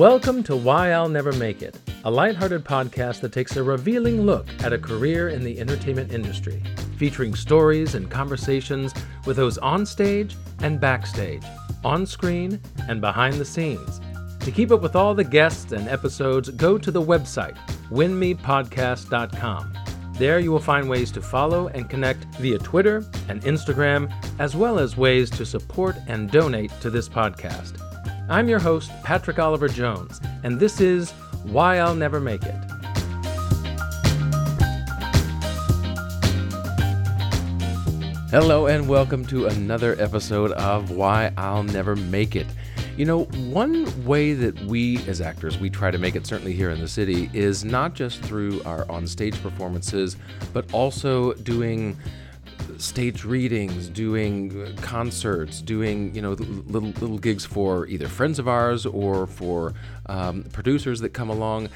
Welcome to Why I'll Never Make It, a lighthearted podcast that takes a revealing look at a career in the entertainment industry, featuring stories and conversations with those on stage and backstage, on screen and behind the scenes. To keep up with all the guests and episodes, go to the website, winmepodcast.com. There you will find ways to follow and connect via Twitter and Instagram, as well as ways to support and donate to this podcast. I'm your host, Patrick Oliver Jones, and this is Why I'll Never Make It. Hello, and welcome to another episode of Why I'll Never Make It. You know, one way that we as actors, we try to make it certainly here in the city, is not just through our on-stage performances, but also doing stage readings, doing concerts, doing you know little little gigs for either friends of ours or for um, producers that come along.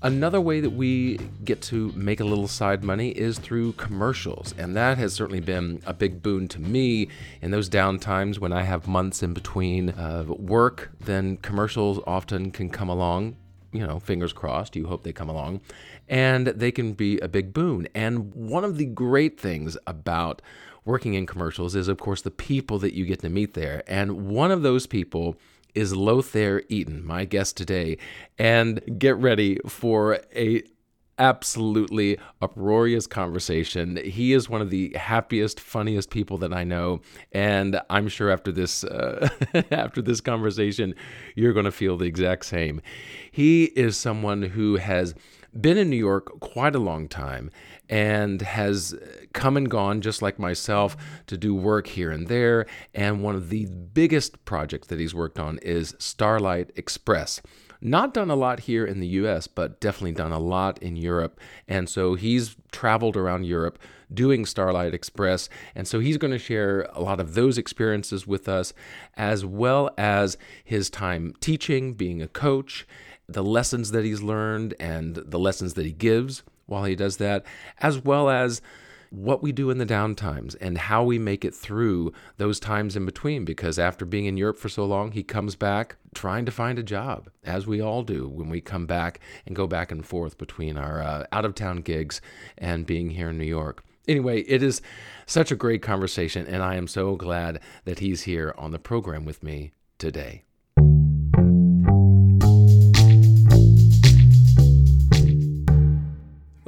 Another way that we get to make a little side money is through commercials, and that has certainly been a big boon to me in those down times when I have months in between uh, work. Then commercials often can come along. You know, fingers crossed. You hope they come along, and they can be a big boon. And one of the great things about working in commercials is, of course, the people that you get to meet there. And one of those people is Lothair Eaton, my guest today. And get ready for a absolutely uproarious conversation. He is one of the happiest, funniest people that I know, and I'm sure after this uh, after this conversation, you're going to feel the exact same. He is someone who has been in New York quite a long time and has come and gone, just like myself, to do work here and there. And one of the biggest projects that he's worked on is Starlight Express. Not done a lot here in the US, but definitely done a lot in Europe. And so he's traveled around Europe doing Starlight Express. And so he's going to share a lot of those experiences with us, as well as his time teaching, being a coach, the lessons that he's learned, and the lessons that he gives while he does that, as well as what we do in the downtimes and how we make it through those times in between. Because after being in Europe for so long, he comes back trying to find a job, as we all do when we come back and go back and forth between our uh, out of town gigs and being here in New York. Anyway, it is such a great conversation, and I am so glad that he's here on the program with me today.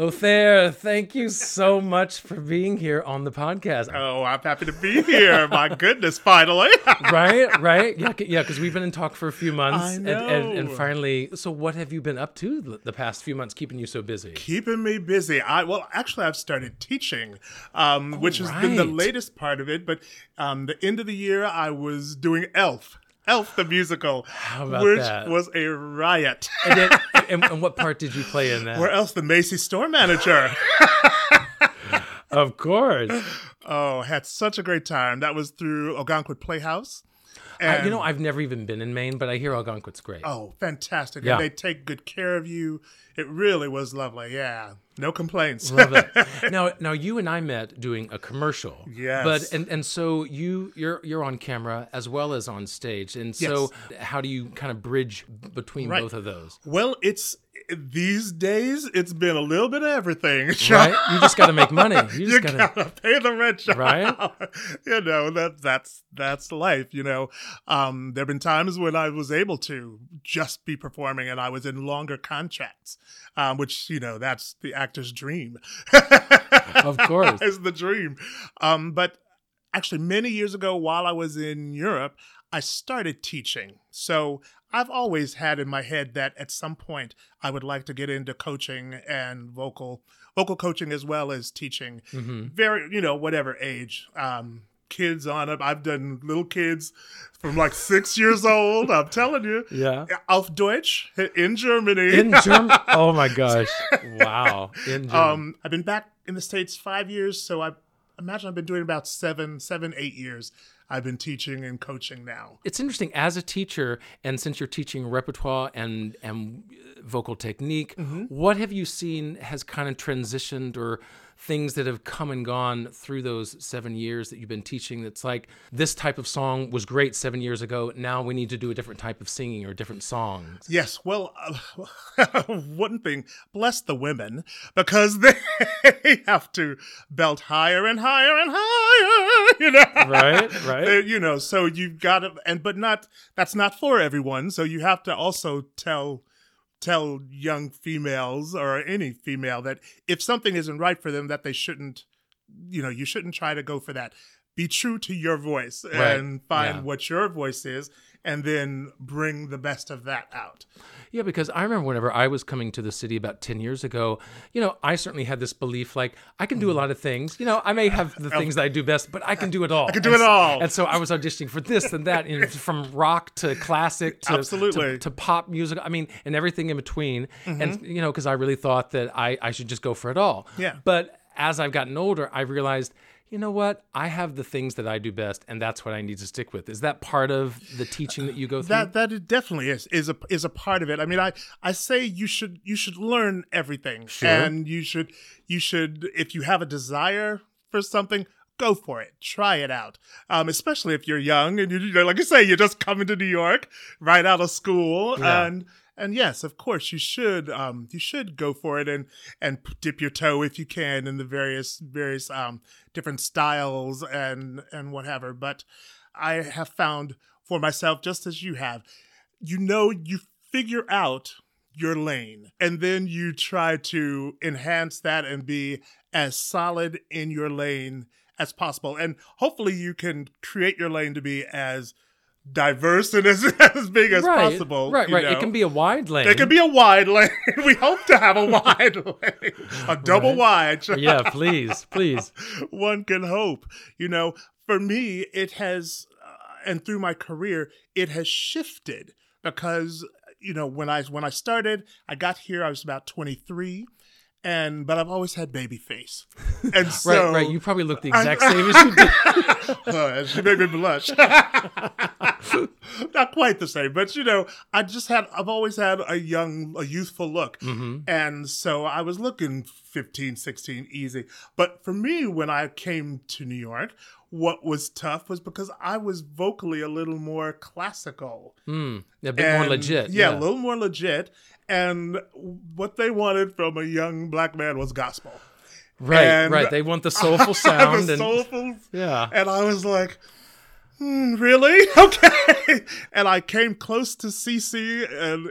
Lothair, thank you so much for being here on the podcast. Oh, I'm happy to be here. My goodness, finally. right, right. Yeah, yeah, because we've been in talk for a few months. And, and, and, finally, so what have you been up to the past few months keeping you so busy? Keeping me busy. I Well, actually, I've started teaching, um, which has been the latest part of it. But um, the end of the year, I was doing ELF. Elf the musical, which that? was a riot. And, then, and, and, what part did you play in that? Where else? The Macy store manager. of course. Oh, had such a great time. That was through Ogunquit Playhouse. I, you know, I've never even been in Maine, but I hear Ogunquit's great. Oh, fantastic! Yeah. And they take good care of you. It really was lovely. Yeah, no complaints. Love it. now, now you and I met doing a commercial. Yes. But and and so you you're you're on camera as well as on stage, and so yes. how do you kind of bridge between right. both of those? Well, it's these days it's been a little bit of everything. Right? You just got to make money. You, you gotta, gotta, pay the rent. Right? you know that that's that's life. You know, um, there've been times when I was able to just be performing, and I was in longer contracts, um, which you know that's the actor's dream. of course, is the dream. Um, but actually, many years ago, while I was in Europe, I started teaching. So I've always had in my head that at some point I would like to get into coaching and vocal vocal coaching as well as teaching. Mm-hmm. Very, you know, whatever age. Um, kids on. I've done little kids from like six years old. I'm telling you. Yeah. Auf Deutsch in Germany. In Germany. Oh my gosh. Wow. In Germany. Um, I've been back in the States five years, so I imagine I've been doing about seven, seven, eight years I've been teaching and coaching now. It's interesting as a teacher, and since you're teaching repertoire and and vocal technique, Mm-hmm. what have you seen has kind of transitioned or things that have come and gone through those seven years that you've been teaching? That's like this type of song was great seven years ago. Now we need to do a different type of singing or different songs. Yes, well, uh, one thing, bless the women, because they have to belt higher and higher and higher, you know. Right, right. They- you know, so you've got to, and but not that's not for everyone. So you have to also tell tell young females or any female that if something isn't right for them, that they shouldn't, you know, you shouldn't try to go for that. Be true to your voice Right, and find yeah. what your voice is, and then bring the best of that out. Yeah, because I remember whenever I was coming to the city about 10 years ago, you know, I certainly had this belief like, I can do a lot of things. You know, I may have the things that I do best, but I can do it all. I can do it all. And so I was auditioning for this and that, and from rock to classic to, Absolutely. to, to pop music. I mean, and everything in between. And, mm-hmm. you know, because I really thought that I, I should just go for it all. Yeah. But as I've gotten older, I've realized, you know what? I have the things that I do best, and that's what I need to stick with. Is that part of the teaching that you go through? That that definitely is is a is a part of it. I mean, I I say you should you should learn everything, Sure. and you should you should if you have a desire for something, go for it. Try it out. Um, especially if you're young and you, you know, like you say, you're just coming to New York right out of school, Yeah. and and yes, of course, you should um you should go for it and and dip your toe if you can in the various various um different styles and and whatever. But I have found for myself, just as you have, you know, you figure out your lane and then you try to enhance that and be as solid in your lane as possible. And hopefully you can create your lane to be as diverse and as, as big as right, possible. Right, right. It can be a wide lane. It can be a wide lane. we hope to have a wide lane, a double wide. yeah, please, please. one can hope. You know, for me, it has, uh, and through my career, it has shifted because you know when I when I started, I got here, I was about twenty three. And but I've always had baby face, and so right, right. You probably look the exact same as you did. uh, she made me blush. Not quite the same, but you know, I just had, I've always had a young, a youthful look. And so I was looking 15, 16, easy. But for me, when I came to New York, what was tough was because I was vocally a little more classical. Mm, a bit more And- legit. Yeah, a little more legit. And what they wanted from a young black man was gospel. right, and- right. They want the soulful sound the and soulful yeah. and I was like, hmm, really? Okay. and I came close to CC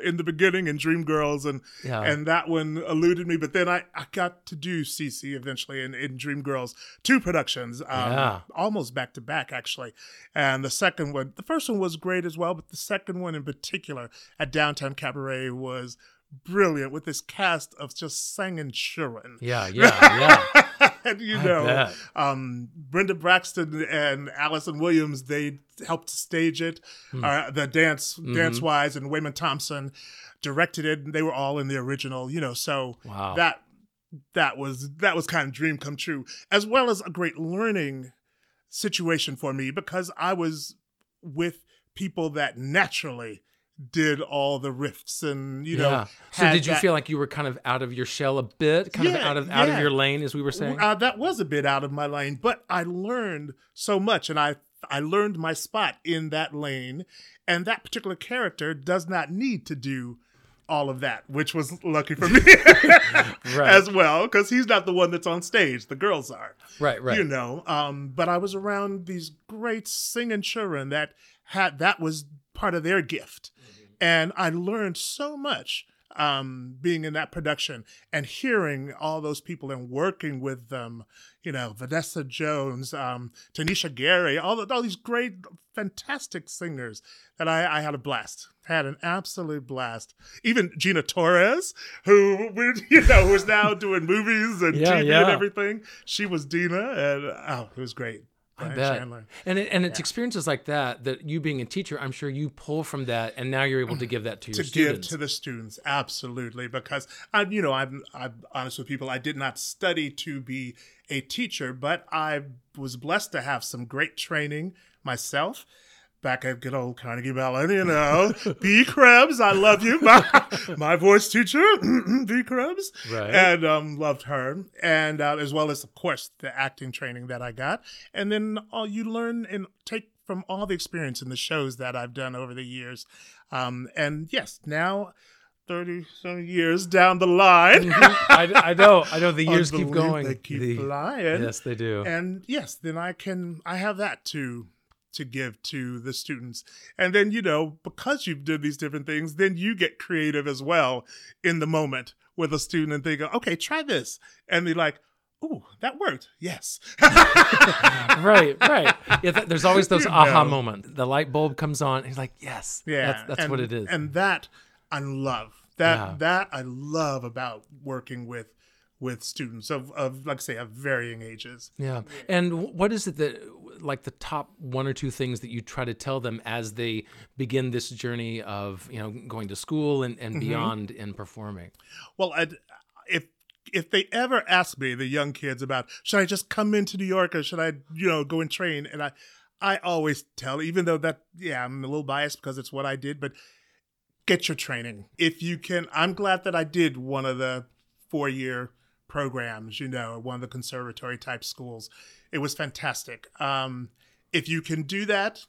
in the beginning and Dreamgirls and Yeah. and that one eluded me. But then I, I got to do CC eventually in, in Dreamgirls, two productions, um, Yeah. almost back to back actually. And the second one, the first one was great as well, but the second one in particular at Downtown Cabaret was brilliant with this cast of just singing children Yeah, yeah, yeah. and you I know, um, Brenda Braxton and Allison Williams, they helped stage it. Hmm. Uh, the dance, Mm-hmm. dance wise, and Wayman Thompson directed it. And they were all in the original, you know. So Wow. that that was that was kind of dream come true, as well as a great learning situation for me because I was with people that naturally did all the riffs and you know. yeah. So did you that- feel like you were kind of out of your shell a bit, kind of out of out of your lane, as we were saying? Uh, that was a bit out of my lane, but I learned so much, and I I learned my spot in that lane, and that particular character does not need to do all of that, which was lucky for me Right. as well, because he's not the one that's on stage. The girls are, right, right. you know. Um, but I was around these great singing children that had that was part of their gift, and I learned so much um, being in that production and hearing all those people and working with them. You know, Vanessa Jones, um, Tanisha Gary, all the, all these great, fantastic singers that I, I had a blast. Had an absolute blast. Even Gina Torres, who we, you know who's now doing movies and Yeah, TV yeah. and everything. She was Dina, and oh, it was great. I bet. Chandler. And it, and it's experiences like that that you being a teacher, I'm sure you pull from that, and now you're able to give that to your students to students. give to the students absolutely because I, you know I'm I'm honest with people I did not study to be a teacher but I was blessed to have some great training myself. Back at good old Carnegie Mellon, you know, B. Krebs, I love you, my, my voice teacher, B. Krebs, Right. and um, loved her, and uh, as well as, of course, the acting training that I got, and then all you learn and take from all the experience in the shows that I've done over the years, um, and yes, now. 30 some years down the line. I, I know. I know. The years keep going. They keep The- flying. Yes, they do. And yes, then I can I have that to to give to the students. And then, you know, because you've done these different things, then you get creative as well in the moment with a student and they go, okay, try this. And they're like, ooh, that worked. Yes. right, right. Yeah, th- there's always those You aha know. moments. The light bulb comes on. He's like, yes, Yeah. that's, that's and, what it is. And that I love. That Yeah. that I love about working with with students of, of like I say, of varying ages. yeah. And what is it that, like, the top one or two things that you try to tell them as they begin this journey of, you know, going to school and, Mm-hmm. and beyond in performing? Well, I'd, if if they ever ask me, the young kids, about should I just come into New York or should I, you know, go and train, and I, I always tell, even though that, yeah, I'm a little biased because it's what I did, but get your training if you can. I'm glad that I did one of the four year programs, you know, at one of the conservatory type schools. It was fantastic. Um, if you can do that,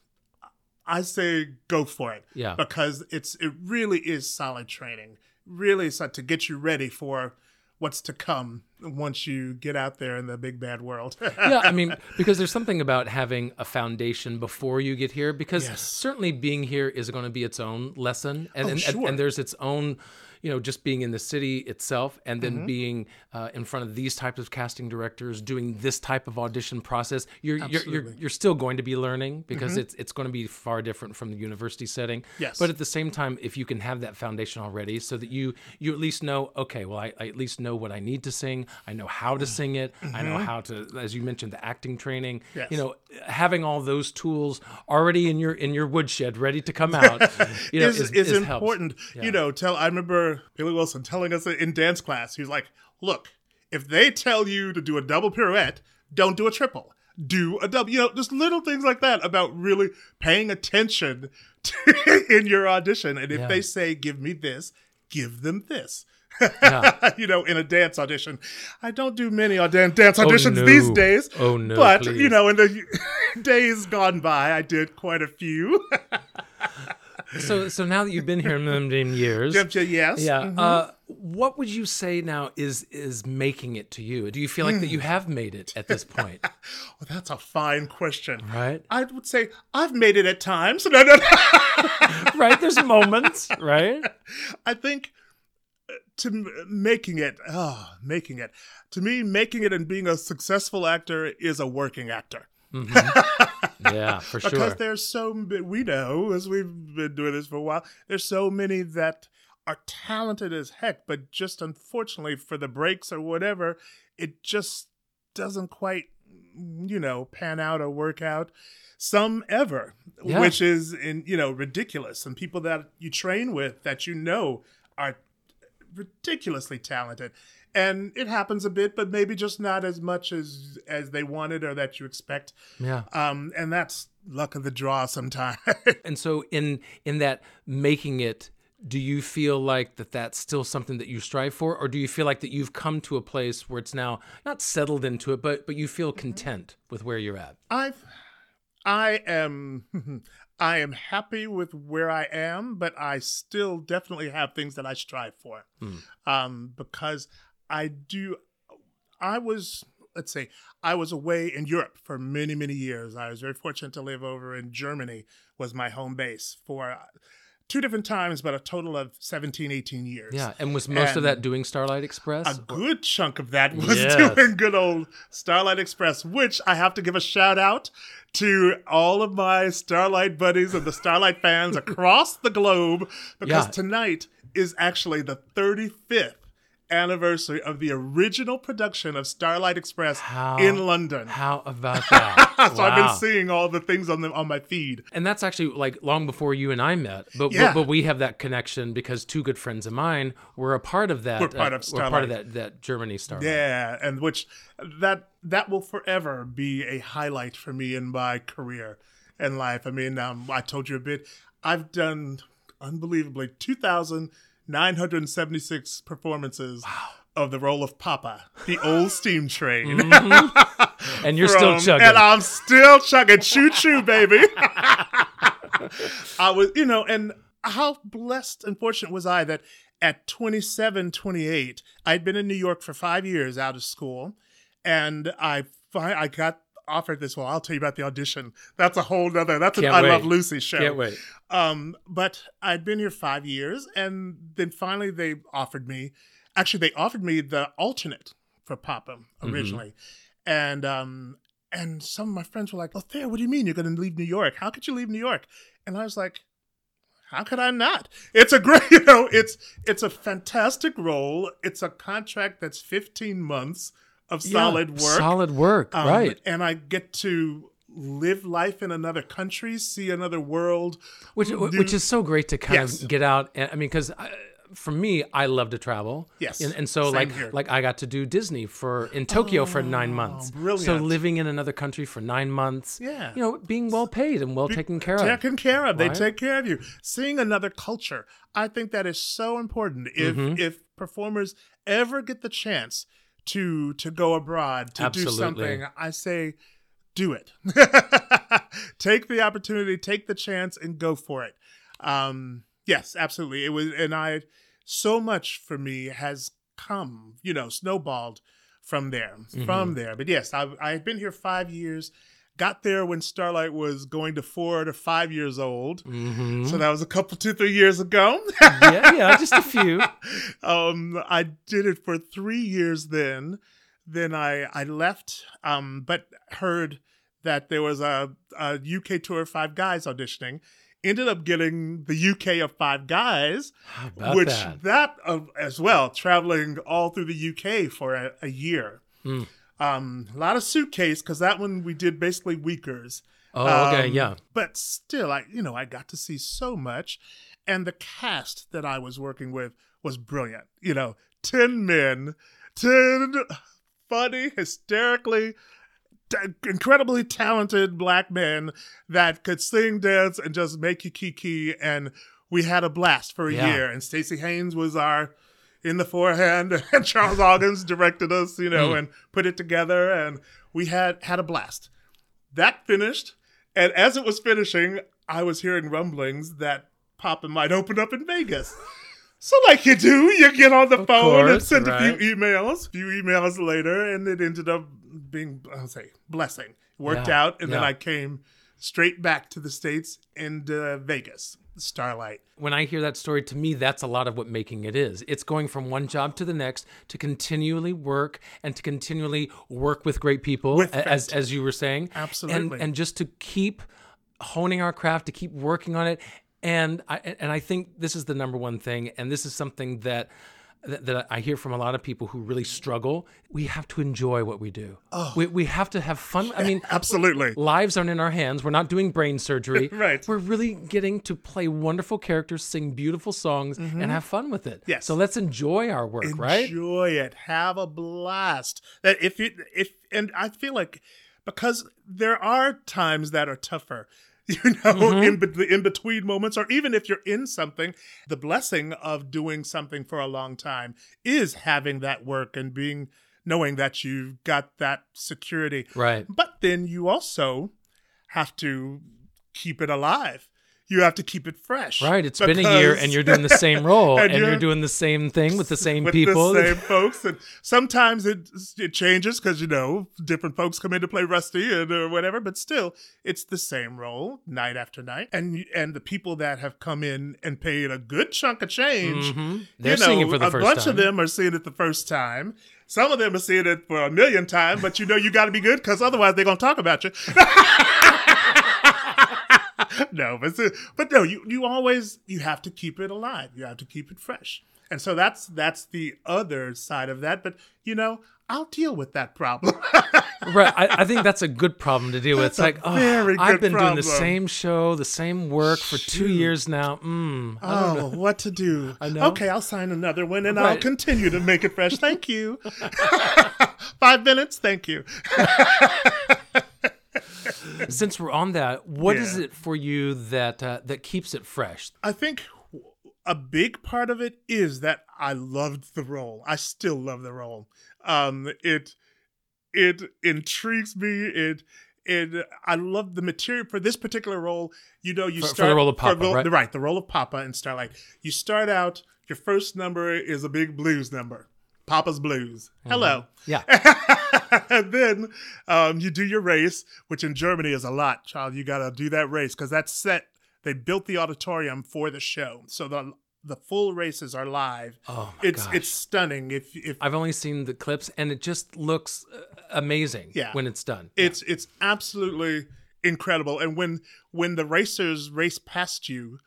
I say go for it Yeah. because it's it really is solid training. Really, is to get you ready for what's to come once you get out there in the big bad world. yeah, I mean, because there's something about having a foundation before you get here. Because Yes. certainly being here is going to be its own lesson, and Oh, and, and, and there's its own, you know, just being in the city itself, and Mm-hmm. then being uh, in front of these types of casting directors, doing this type of audition process. You're you're, you're Mm-hmm. you're still going to be learning because it's it's going to be far different from the university setting. Yes. But at the same time, if you can have that foundation already, so that you you at least know, okay, well, I, I at least know what I need to sing. I know how to sing it. I know how to, as you mentioned, the acting training. Mm-hmm. Yes. You know, having all those tools already in your in your woodshed, ready to come out, you know, is, is, is, is helps. important. Yeah. You know, tell I remember Billy Wilson telling us in dance class, he was like, Look, if they tell you to do a double pirouette, don't do a triple. Do a double, you know, just little things like that about really paying attention to, in your audition. And if Yeah. they say, give me this, give them this. Yeah. you know, in a dance audition. I don't do many dance oh, auditions no. these days. Oh, no, But, please. you know, in the days gone by, I did quite a few. So so now that you've been here many years, Yep, yeah, yes. yeah. Uh, what would you say now is is making it to you? Do you feel like that you Hmm. have made it at this point? Well, that's a fine question. Right. I would say I've made it at times. No, no, no. right. There's moments. Right. I think uh, to m- making it, oh, making it. To me, making it and being a successful actor is a working actor. Mm-hmm. Yeah, for sure. Because there's so we know as we've been doing this for a while. There's so many that are talented as heck, but just unfortunately for the breaks or whatever, it just doesn't quite, you know, pan out or work out. Some ever, Yeah. which is in you know ridiculous. And people that you train with that you know are ridiculously talented and it happens a bit but maybe just not as much as as they wanted or that you expect. Yeah. um and that's luck of the draw sometimes. And so in in that making it do you feel like that that's still something that you strive for? Or do you feel like that you've come to a place where it's now not settled into it but but you feel content with where you're at? I've i am i am happy with where i am but i still definitely have things that i strive for. Um because i do i was let's say i was away in europe for many many years i was very fortunate to live over in germany was my home base for uh, two different times but a total of 17 18 years yeah and was most of that doing starlight express a good chunk of that was Yes. doing good old Starlight Express, which I have to give a shout out to all of my Starlight buddies and the Starlight fans across the globe because Yeah. tonight is actually the 35th anniversary of the original production of Starlight Express How- in London. how about that so I've been seeing all the things on the on my feed. and that's actually like long before you and I met. But, Yeah. but but we have that connection because two good friends of mine were a part of that. We're part uh, of we're part of that that Germany Starlight. Yeah, and which that that will forever be a highlight for me in my career. in life. I mean, um, I told you a bit. I've done unbelievably 2,976 performances of the role of Papa, the old steam train. Mm-hmm. and you're still From- chugging. And I'm still chugging. Choo choo, baby. I was, you know, and how blessed and fortunate was I that at 27, 28, I'd been in New York for five years out of school, and I I got offered this. Well, I'll tell you about the audition. That's a whole nother. That's an Can't I wait. Love Lucy show. Can't wait. Um, but I'd been here five years, and then finally they offered me. Actually, they offered me the alternate for Papa originally, and um, and some of my friends were like, "Oh, there, what do you mean you're going to leave New York? How could you leave New York?" And I was like, "How could I not? It's a great, you know, it's it's a fantastic role. It's a contract that's 15 months of Yeah, solid work, Solid work, um, right. And I get to live life in another country, see another world, Which which is so great to kind Yes. of get out. And, I mean, because for me, I love to travel. Yes, and, and so same like here. like I got to do Disney for in Tokyo for nine months. Brilliant. So living in another country for nine months. Yeah. you know, being well paid and well taken care of. taken care of. They take care of you. Seeing another culture, I think that is so important. If Mm-hmm. if performers ever get the chance to to go abroad to Absolutely. do something, I say, do it. take the opportunity, take the chance, and go for it. Um, yes, absolutely. It was, and I so much for me has come, you know, snowballed from there, Mm-hmm. from there. But yes, I I had been here five years. Got there when Starlight was going to four to five years old. Mhm. So that was a couple, two, three years ago. yeah, yeah, just a few. um, I did it for three years then. Then I, I left, um, but heard that there was a, a UK tour of Five Guys auditioning. Ended up getting the UK of Five Guys, which that? uh, as well, traveling all through the UK for a, a year. Hmm. Um, a lot of suitcase because that one we did basically weekers. Oh, okay, Um, yeah. But still, I you know I got to see so much, and the cast that I was working with was brilliant. You know, ten men, ten funny, hysterically, t- incredibly talented black men that could sing, dance, and just make you kiki. And we had a blast for a Yeah. year. And Stacey Haynes was our in the forehand, and Charles Augins directed us. You know, and put it together, and we had had a blast that finished, and as it was finishing, I was hearing rumblings that Papa might open up in Vegas. So, like you do, you get on the phone and course, send a few emails. A few emails later, and it ended up being, I'll say, blessing. Worked Yeah, out, and then. I came straight back to the states and uh, Vegas, Starlight. when I hear that story, to me, that's a lot of what making it is. It's going from one job to the next to continually work and to continually work with great people, With as as you were saying, Absolutely. and and just to keep honing our craft, to keep working on it. And I and I think this is the number one thing, and this is something that. That, that I hear from a lot of people who really struggle. We have to enjoy what we do. Oh. We, we have to have fun. I mean, Absolutely. lives aren't in our hands. We're not doing brain surgery. Right. We're really getting to play wonderful characters, sing beautiful songs, and mm-hmm. have fun with it. Yes. So let's enjoy our work, right? Enjoy it. Have a blast. That if you if and I feel like because there are times that are tougher. You know, Mm-hmm. in bet- the in between moments, or even if you're in something, the blessing of doing something for a long time is having that work and being knowing that you've got that security. Right. But then you also have to keep it alive. You have to keep it fresh. Right. It's been a year and you're doing the same role And and, you're, you're- doing the same thing with the same with people. the same folks, and sometimes it it changes because you know different folks come in to play Rusty and or whatever, but still it's the same role night after night, and and the people that have come in and paid a good chunk of change, Mhm. They're you know, seeing it for the first time. a bunch of them are seeing it the first time. Some of them are seeing it for a million times, but you know you got to be good because otherwise they're gonna talk about you. no, but but no, you you always you have to keep it alive. You have to keep it fresh, and so that's that's the other side of that. But you know, I'll deal with that problem. right. I, I think that's a good problem to deal with. It's like, oh, I've been doing the same show, the same work for two years now. Mm, oh, what to do? I know. Okay, I'll sign another one, and I'll continue to make it fresh. Thank you. Five minutes. Thank you. since we're on that, what is Yeah. it for you that uh, that keeps it fresh? I think a big part of it is that I loved the role. I still love the role. Um, it it intrigues me. It it I love the material for this particular role. You know, you For- for start the role of Papa, the, right? right? The role of Papa in Starlight. You start out. Your first number is a big blues number. Papa's Blues. Hello. Yeah. and then um, you do your race, which in Germany is a lot, child. You got to do that race because that's set. They built the auditorium for the show, so the the full races are live. Oh my it's gosh. it's stunning. If if I've only seen the clips, and it just looks uh, amazing. Yeah. when it's done. it's it's absolutely incredible. And when when the racers race past you,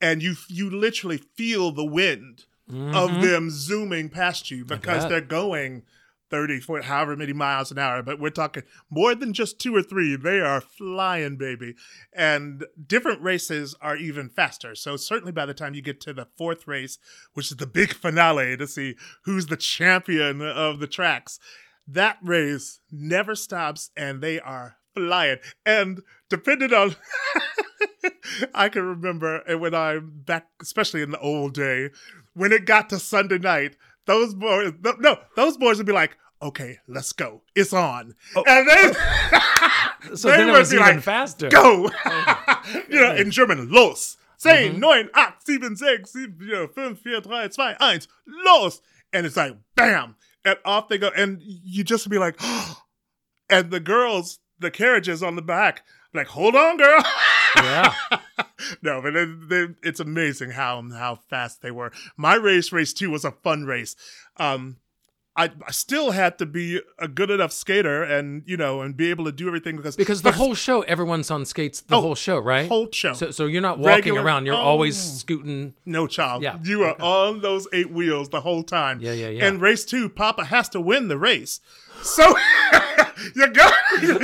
and you you literally feel the wind of them zooming past you because they're going 30 40 however many miles an hour but we're talking more than just two or three. They are flying baby. And different races are even faster. So certainly by the time you get to the fourth race which is the big finale to see who's the champion of the tracks that race never stops and they are flying. And depending on I can remember when I'm back, especially in the old day, when it got to Sunday night, those boys, th- no, those boys would be like, okay, let's go. It's on. Oh. And then, so they then it would was be even like, faster. go. Oh, you know, in German, los. Zehn, mm-hmm. neun, acht, sieben, sechs, sieben, you know, fünf, vier, drei, zwei, eins, los. And it's like, bam. And off they go. And you just be like, and the girls, the carriages on the back, like, hold on, girl. Yeah. no, but it, they, it's amazing how how fast they were. My race, race two, was a fun race. Um, I, I still had to be a good enough skater, and you know, and be able to do everything because Because the whole show, everyone's on skates the Oh, whole show, right? whole show, So, so you're not walking Regular- around. You're Oh. always scooting. no child, Yeah, you are on those eight wheels the whole time. Yeah, yeah, yeah. And race two, Papa has to win the race, so you go.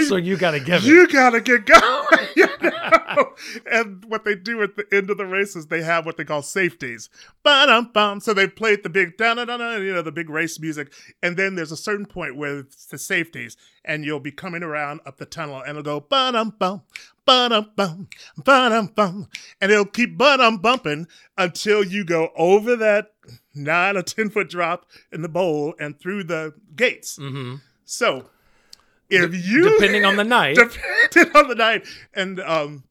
So you got to give it. you gotta get going. you know? And what they do at the end of the race is they have what they call safeties. Ba-dum, bum. So they play the big da da da you know, the big race music. And then there's a certain point where it's the safeties, and you'll be coming around up the tunnel, and it'll go ba-dum bum. Ba-dum bum, ba-dum bum, and it'll keep ba-dum bumping until you go over that nine or ten foot drop in the bowl and through the gates. hmm So, if you Depending on the night. depending on the night. And um,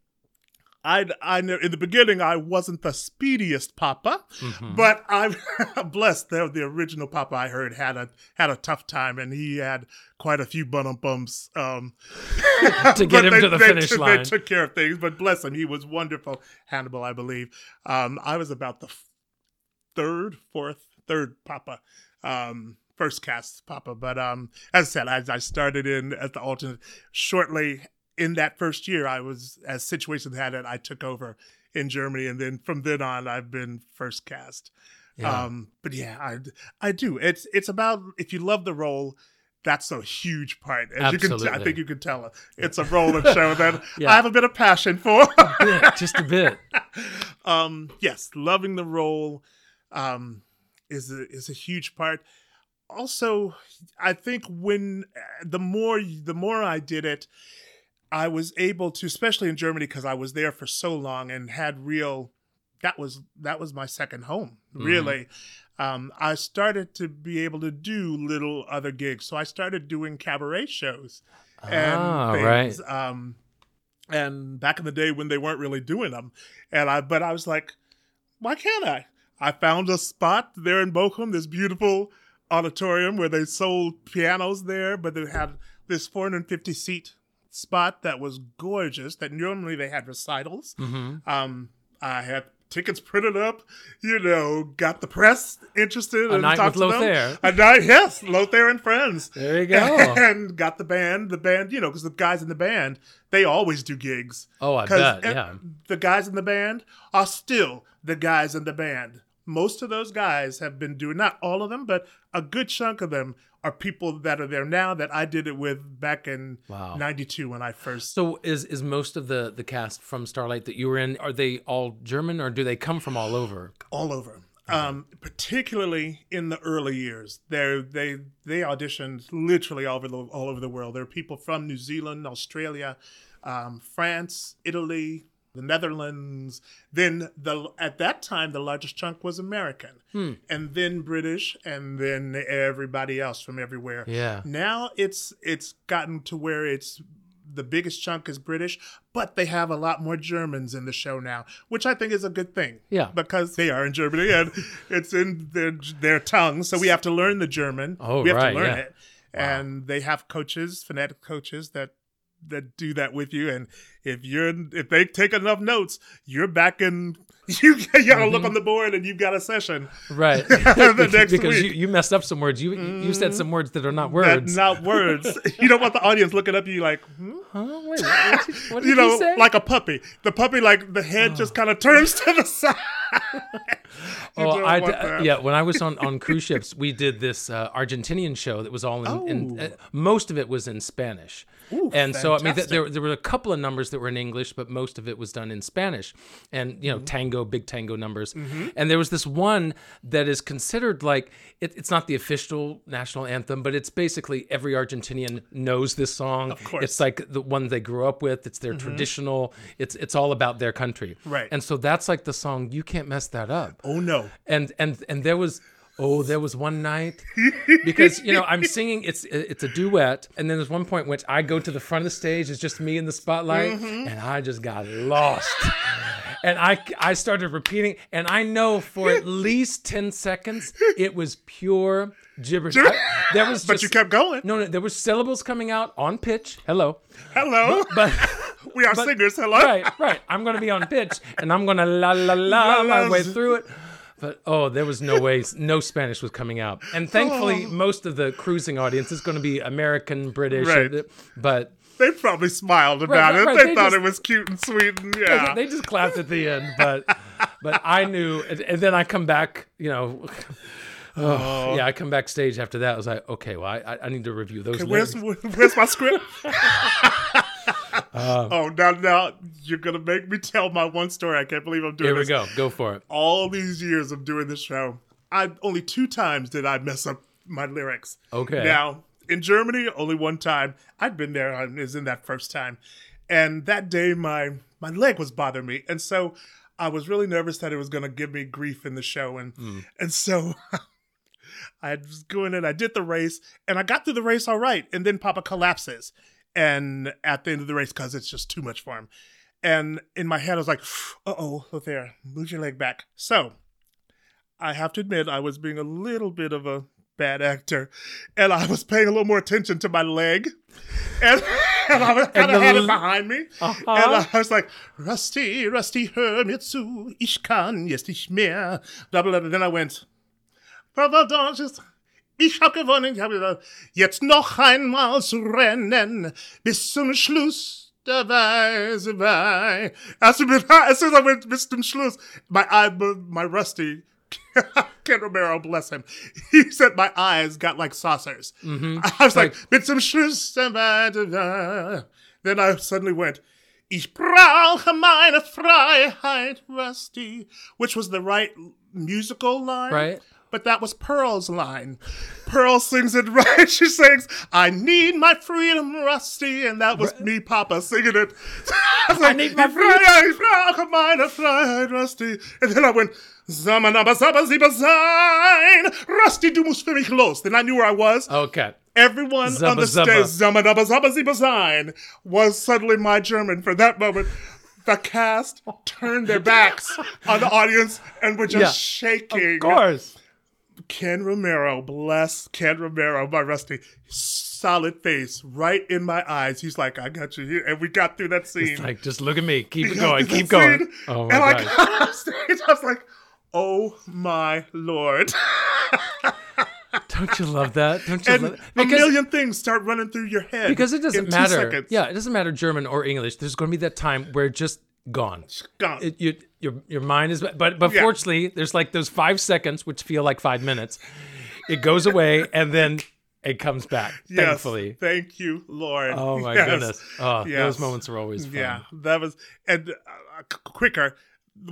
I I know in the beginning I wasn't the speediest Papa, Mhm. but I'm blessed that the original Papa I heard had a had a tough time, and he had quite a few bum bumps um, To get him they- to the they finish took- line. They took care of things, but bless him, he was wonderful. Hannibal, I believe. Um, I was about the third, fourth, third Papa. Um, first cast Papa, but um, as I said, I, I started in as the alternate. Shortly in that first year, I was as situations had it, I took over in Germany, and then from then on, I've been first cast. Yeah. Um, but yeah, I I do. It's it's about if you love the role. That's a huge part, as you can. T- I think you can tell. It's a role and show that Yeah. I have a bit of passion for. Yeah, just a bit. um, yes, loving the role um, is a, is a huge part. Also, I think when uh, the more the more I did it, I was able to, especially in Germany, because I was there for so long and had real. That was that was my second home, Mhm. really. Um, I started to be able to do little other gigs, so I started doing cabaret shows and ah, things. right. Um, and back in the day when they weren't really doing them, and I, but I was like, why can't I? I found a spot there in Bochum, this beautiful auditorium where they sold pianos there, but they had this 450 seat spot that was gorgeous. That normally they had recitals. hmm Um, I had tickets printed up, you know, got the press interested. A and night talked with to them. Lothair. A night, yes, Lothair and friends There you go. and got the band. The band, you know, because the guys in the band they always do gigs. Oh, I bet. Yeah. the guys in the band are still the guys in the band. Most of those guys have been doing not all of them, but a good chunk of them are people that are there now that I did it with back in Wow. '92 when I first. So is is most of the the cast from Starlight that you were in? Are they all German or do they come from all over? all over. um, particularly in the early years. They they they auditioned literally all over the all over the world. There are people from New Zealand, Australia, um, France, Italy, the Netherlands. Then the at that time the largest chunk was American, Hmm. and then British, and then everybody else from everywhere. Yeah. Now it's it's gotten to where it's the biggest chunk is British, but they have a lot more Germans in the show now, which I think is a good thing. Yeah. because they are in Germany and it's in their their tongue, so we have to learn the German. Oh, we have right, to learn yeah. it, and they have coaches, phonetic coaches that that do that with you. And if you're if they take enough notes, you're back in. You, you gotta look on the board and you've got a session. Right. Because you, week. you messed up some words. You you said some words that are not That words. not words. you don't want the audience looking up at you like, hmm? huh? Wait, what, did, what did you know, you say? like a puppy. The puppy, like the head just kind of turns to the side. Oh, I d- that. yeah. When I was on, on cruise ships, we did this uh, Argentinian show that was all in. in Oh. uh, most of it was in Spanish, Ooh, and so I mean, th- there there were a couple of numbers that were in English, but most of it was done in Spanish, and you know, Mm-hmm. tango, big tango numbers. And there was this one that is considered like it, it's not the official national anthem, but it's basically every Argentinian knows this song. Of course. Mm-hmm. it's like the one they grew up with. It's their traditional. It's it's all about their country. Right. And so that's like the song. You can't mess that up Oh no. and and and there was oh there was one night because you know i'm singing it's it's a duet and then there's one point which i go to the front of the stage it's just me in the spotlight Mm-hmm. and i just got lost and i i started repeating and i know for at least 10 seconds it was pure gibberish I- there was But you kept going. no no there were syllables coming out on pitch hello Hello. but we are but- singers. Hello. right, right. I'm going to be on pitch and I'm going to la la la my way through it. But oh, there was no way, no Spanish was coming out. And thankfully, oh. most of the cruising audience is going to be American, British. Right. But They probably smiled about right, it. right, They, they thought just- it was cute and sweet. And yeah. they just clapped at the end. But but I knew, and, and then I come back, you know. Oh, oh yeah, I come backstage after that. I was like, okay, well, I, I- need to review those. Where's where's my script? Uh, oh, now now you're gonna make me tell my one story. I can't believe I'm doing this. Here we this. go. Go for it. All these years of doing this show, I only two times did I mess up my lyrics. Okay. Now in Germany, only one time. I'd been there. I was in that first time, and that day my my leg was bothering me, and so I was really nervous that it was gonna give me grief in the show, and hmm. and so. I was going in, I did the race, and I got through the race all right. And then Papa collapses, and at the end of the race, because it's just too much for him. And in my head, I was like, "Uh oh, there, move your leg back." So, I have to admit, I was being a little bit of a bad actor, and I was paying a little more attention to my leg, and, and I kind of had it behind me, Uh-huh. and I was like, "Rusty, Rusty, hör mir zu, ich kann jetzt nicht mehr." Blah blah. blah. Then I went. Papa Dodges, ich hab gewonnen, ich hab gesagt, jetzt noch einmal zu rennen, bis zum Schluss dabei, dabei. As soon as soon as I went bis zum Schluss, my eye, my rusty, Ken Romero, bless him, he said my eyes got like saucers. Mm-hmm. I was like, bis zum Schluss dabei, dabei. Then I suddenly went, Ich brauche meine Freiheit, Rusty, which was the right musical line. Right. But that was Pearl's line. Pearl sings it right. She sings, I need my freedom, Rusty. And that was me, Papa, singing it. I, was like, need my freedom. Freiheit, ich brauche meine Freiheit, Rusty. And then I went, Zamanaba, Zaba, Ziba, Sein. Rusty, du musst für mich los. Then I knew where I was. Okay. Everyone on Zubba the zubba. stage, Zamanaba, Zaba, Ziba, Sein, was suddenly my German for that moment. The cast turned their backs on the audience and were just Yeah. shaking. Of course. Ken Romero, bless Ken Romero, my rusty, solid face, right in my eyes. He's like, I got you here. And we got through that scene. Like, just look at me. Keep it going. Keep that going. scene, Oh my and I got off stage. I was like, oh my lord. Don't you love that? Don't you and love a million things start running through your head. because it doesn't matter. seconds. Yeah, it doesn't matter German or English. There's going to be that time where just gone. Gone. It, you, your your mind is, but but Yeah. fortunately, there's like those five seconds which feel like five minutes. It goes away and then it comes back. Yes, Thankfully. Thank you, Lord. Oh my Yes. goodness. Oh, Yes. those moments are always fun. Yeah, that was and uh, c- quicker.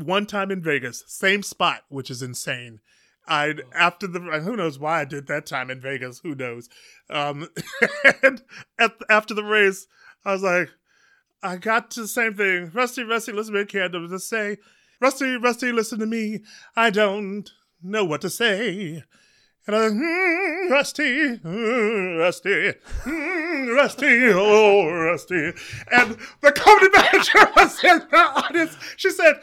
one time in Vegas, same spot, which is insane. I after the who knows why I did that time in Vegas, who knows. Um, and at, after the race, I was like, I got to the same thing. Rusty, Rusty, listen to me, kid. To say, Rusty, Rusty, listen to me. I don't know what to say. And I was, mm, Rusty, mm, Rusty, mm, Rusty, oh, Rusty. And the comedy manager was in the audience. She said,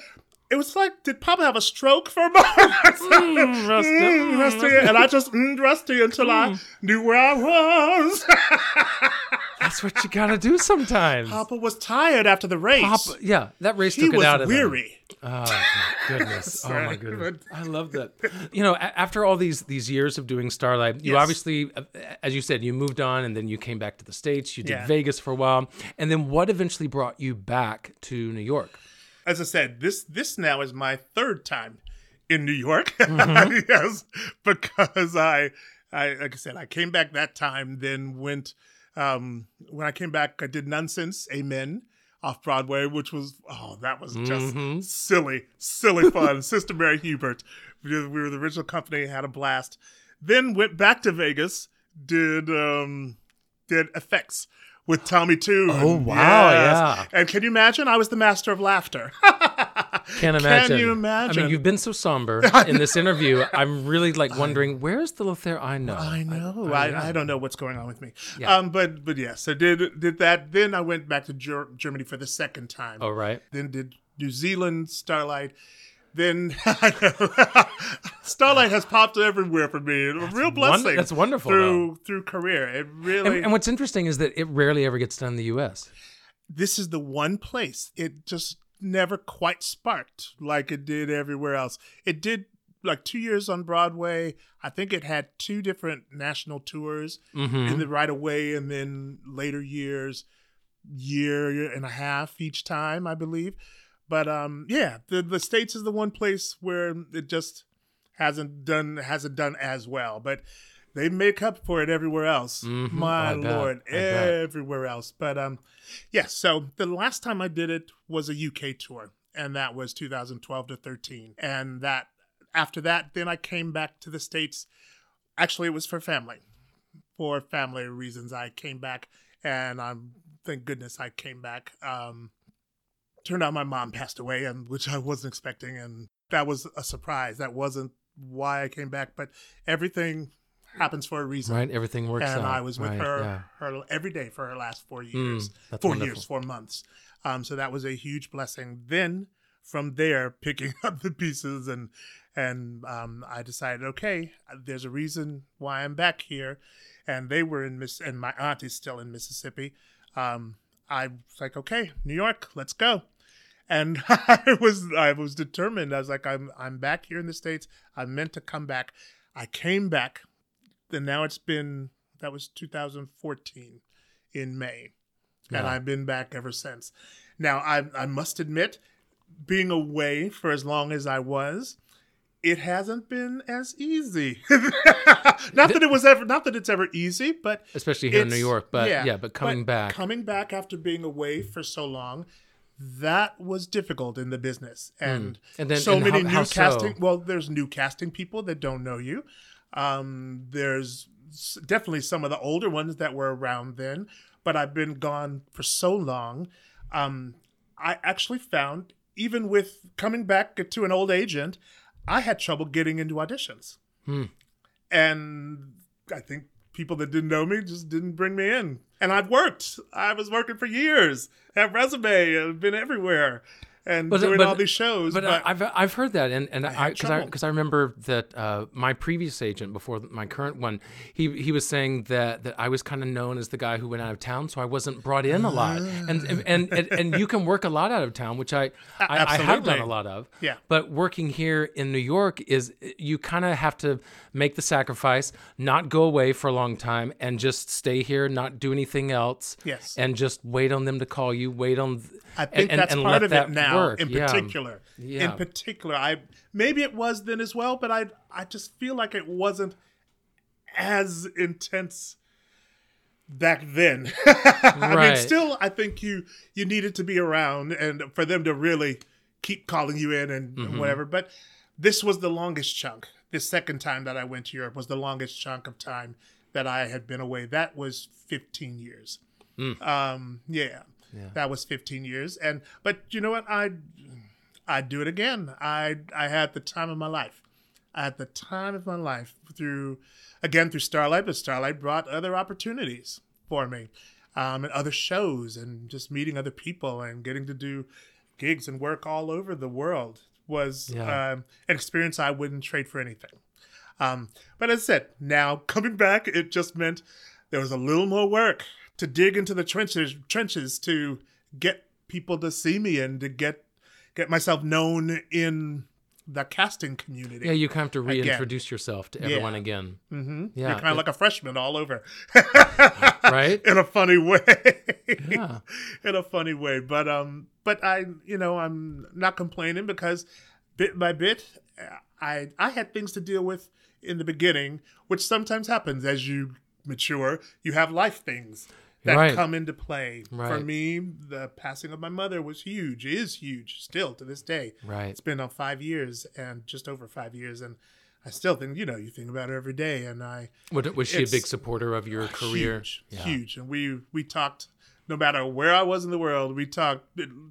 it was like, did Papa have a stroke for a moment? mm, rusty, mm, rusty. And I just mm, rusty until I Mm. knew where I was. That's what you gotta do sometimes. Papa was tired after the race. Papa- yeah, that race he took it out of him. He was weary. Oh my goodness! oh my goodness! I love that. You know, after all these these years of doing Starlight, you Yes. obviously, as you said, you moved on, and then you came back to the states. You did Yeah. Vegas for a while, and then what eventually brought you back to New York? As I said, this this now is my third time in New York. Mm-hmm. yes, because I, I like I said, I came back that time. Then went um, when I came back, I did Nunsense, Amen off Broadway, which was oh, that was just Mhm. silly, silly fun. Sister Mary Hubert, we were the original company, had a blast. Then went back to Vegas, did um, did EFX with Tommy Tune. Oh, wow, yeah. And can you imagine? I was the master of laughter. Can't imagine. Can you imagine? I mean, you've been so somber in this interview. I'm really like wondering where's the Lothair I know. I know. I- I, I, don't know what's going on with me. Yeah. Um, but but yes, I did did that. Then I went back to Ger- Germany for the second time. Oh right. Then did New Zealand Starlight. Then Starlight has popped everywhere for me. A real blessing. that's wonderful, through through career. It really. And, and what's interesting is that it rarely ever gets done in the U.S. this is the one place it just never quite sparked like it did everywhere else. It did like two years on Broadway. I think it had two different national tours Mm-hmm. in the right away, and then later years, year, year and a half each time, I believe. But um, yeah, the the states is the one place where it just hasn't done hasn't done as well, but. They make up for it everywhere else. Mhm. My I lord, everywhere else. But um, Yes. So the last time I did it was a UK tour, and that was 2012 to 13. And that after that, then I came back to the states. Actually, it was for family. For family reasons, I came back, and I'm thank goodness I came back. Um, turned out my mom passed away, and which I wasn't expecting, and that was a surprise. That wasn't why I came back, but everything happens for a reason Right. Everything works and out. I was with Right, her yeah. her every day for her last four years, that's four wonderful. years, four months. Um, so that was a huge blessing. Then from there, picking up the pieces and and um, I decided, okay, there's a reason why I'm back here, and they were in Miss, and my aunt is still in Mississippi. Um, I was like, okay, New York, let's go. And I was I was determined. I was like, I'm I'm back here in the states. I meant to come back. I came back and now it's been that was 2014 in May, and I've been back ever since. Now I I must admit, being away for as long as I was, it hasn't been as easy. not that it was ever, not that it's ever easy, but Especially here in New York. But yeah, but coming back. coming back after being away for so long, that was difficult in the business, and, Hmm. And then- so and many how- new how so? casting. Well, there's new casting people that don't know you. Um, there's definitely some of the older ones that were around then, but I've been gone for so long. Um, I actually found even with coming back to an old agent, I had trouble getting into auditions Hmm. and I think people that didn't know me just didn't bring me in. And I've worked. I was working for years. Have resume. I've been everywhere, and But- doing but- all these shows. But, But, I I've I've heard that, and and I because I because I, remember that uh, my previous agent before my current one, he he was saying that that I was kind of known as the guy who went out of town, so I wasn't brought in a lot, and and and, and, and you can work a lot out of town, which I I, I have done a lot of. Yeah. But working here in New York is you kind of have to make the sacrifice, not go away for a long time, and just stay here, not do anything else. Yes. And just wait on them to call you. Wait on. I think and, that's and part of that it now. Work. In Yeah. particular, Yeah. in particular, I maybe it was then as well, but I I just feel like it wasn't as intense back then. I mean, still, I think you you needed to be around and for them to really keep calling you in and Mhm. whatever. But this was the longest chunk. The second time that I went to Europe was the longest chunk of time that I had been away. That was 15 years. Mm. Um, yeah, Yeah. that was 15 years. And but you know what? I I'd do it again. I I had the time of my life. I had the time of my life through again through Starlight, but Starlight brought other opportunities for me. Um, and other shows and just meeting other people and getting to do gigs and work all over the world was Yeah. um, an experience I wouldn't trade for anything. Um, but as I said, now coming back, it just meant there was a little more work to dig into the trenches, trenches to get people to see me and to get get myself known in the casting community. Yeah, you kind of have to Again. reintroduce yourself to everyone Yeah. again, mm-hmm. Yeah, You're kind of it- like a freshman all over, right? in a funny way. Yeah. in a funny way. But um, but I, you know, I'm not complaining because bit by bit, I I had things to deal with in the beginning, which sometimes happens as you mature. You have life things that Right. come into play. For me, the passing of my mother was huge. Is huge still to this day. Right. It's been on five years and just over five years, and I still think you know you think about her every day, and I What, was she a big supporter of your career? Huge, Yeah. huge. And we we talked no matter where I was in the world, we talked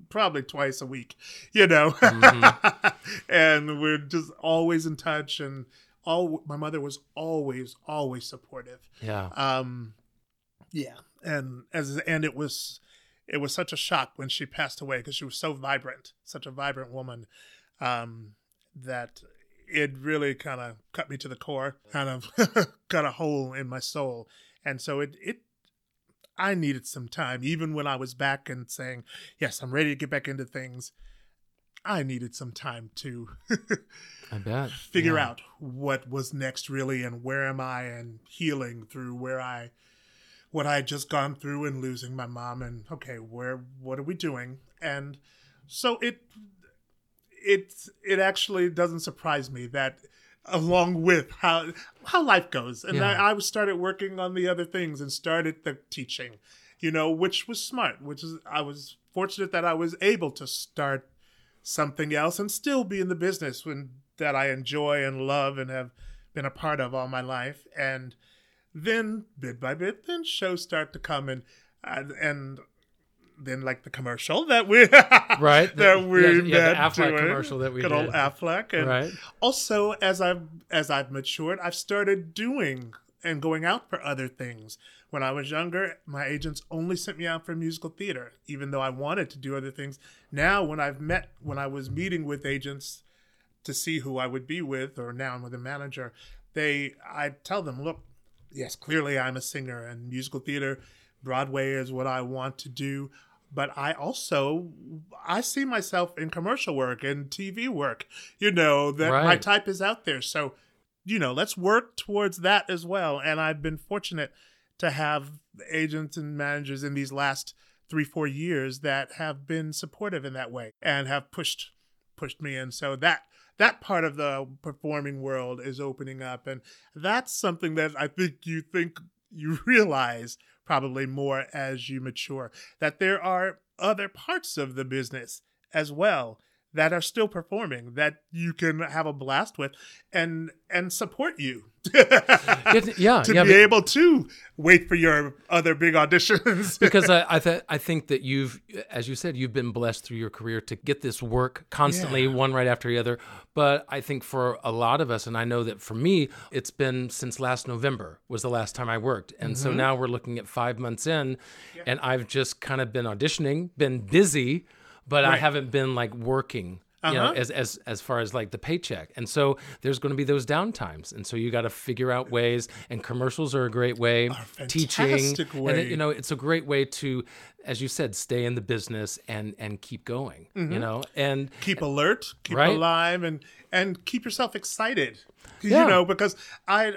probably twice a week, you know. Mm-hmm. and we're just always in touch and all my mother was always always supportive. Yeah. Um yeah. And as and it was it was such a shock when she passed away because she was so vibrant, such a vibrant woman um that it really kind of cut me to the core, kind of cut a hole in my soul. And so it it I needed some time even when I was back and saying, "Yes, I'm ready to get back into things." I needed some time to I bet. figure Yeah. out what was next really and where am I and healing through where I what I had just gone through and losing my mom and okay, where what are we doing? And so it it it actually doesn't surprise me that along with how how life goes and Yeah. I, I started working on the other things and started the teaching you know which was smart which is i was fortunate that i was able to start something else and still be in the business when that i enjoy and love and have been a part of all my life and then bit by bit then shows start to come and and, and then like the commercial that we Right. that The- we yeah, yeah, the Affleck doing. commercial that we good old. Affleck and Right. also as I've as I've matured, I've started doing and going out for other things. When I was younger, my agents only sent me out for musical theater, even though I wanted to do other things. Now, when I've met, when I was meeting with agents to see who I would be with, or now I'm with a manager, they, I tell them, look, yes, clearly I'm a singer, and musical theater, Broadway is what I want to do. But I also, I see myself in commercial work and TV work. You know that my type is out there, so you know, let's work towards that as well. And I've been fortunate to have agents and managers in these last three, four years that have been supportive in that way and have pushed pushed me in. So that that part of the performing world is opening up. And that's something that I think you think you realize probably more as you mature. That there are other parts of the business as well that are still performing that you can have a blast with and and support you yeah. to yeah. be able to wait for your other big auditions because I I, th- I think that you've, as you said, you've been blessed through your career to get this work constantly, Yeah. one right after the other. But I think for a lot of us, and I know that for me, it's been since last November was the last time I worked, and so mm-hmm. now we're looking at five months in, and I've just kind of been auditioning, been busy, but I haven't been like working. You know, Uh-huh. as as as far as like the paycheck, and so there's going to be those downtimes, and so you got to figure out ways. And commercials are a great way. Teaching, fantastic and way. it, you know, it's a great way to, as you said, stay in the business and and keep going. Mm-hmm. You know, and keep alert, keep Right. alive, and and keep yourself excited. Yeah. You know, because I,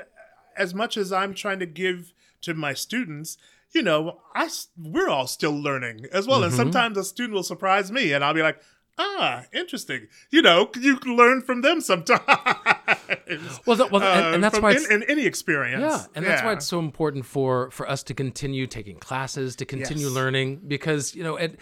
as much as I'm trying to give to my students, you know, I we're all still learning as well. Mm-hmm. And sometimes a student will surprise me, and I'll be like, Ah, interesting. You know, you can learn from them sometimes. Well, well, and, and Uh, that's why in, it's, in any experience. Yeah, and that's why it's so important for for us to continue taking classes, to continue Yes. learning, because you know, an,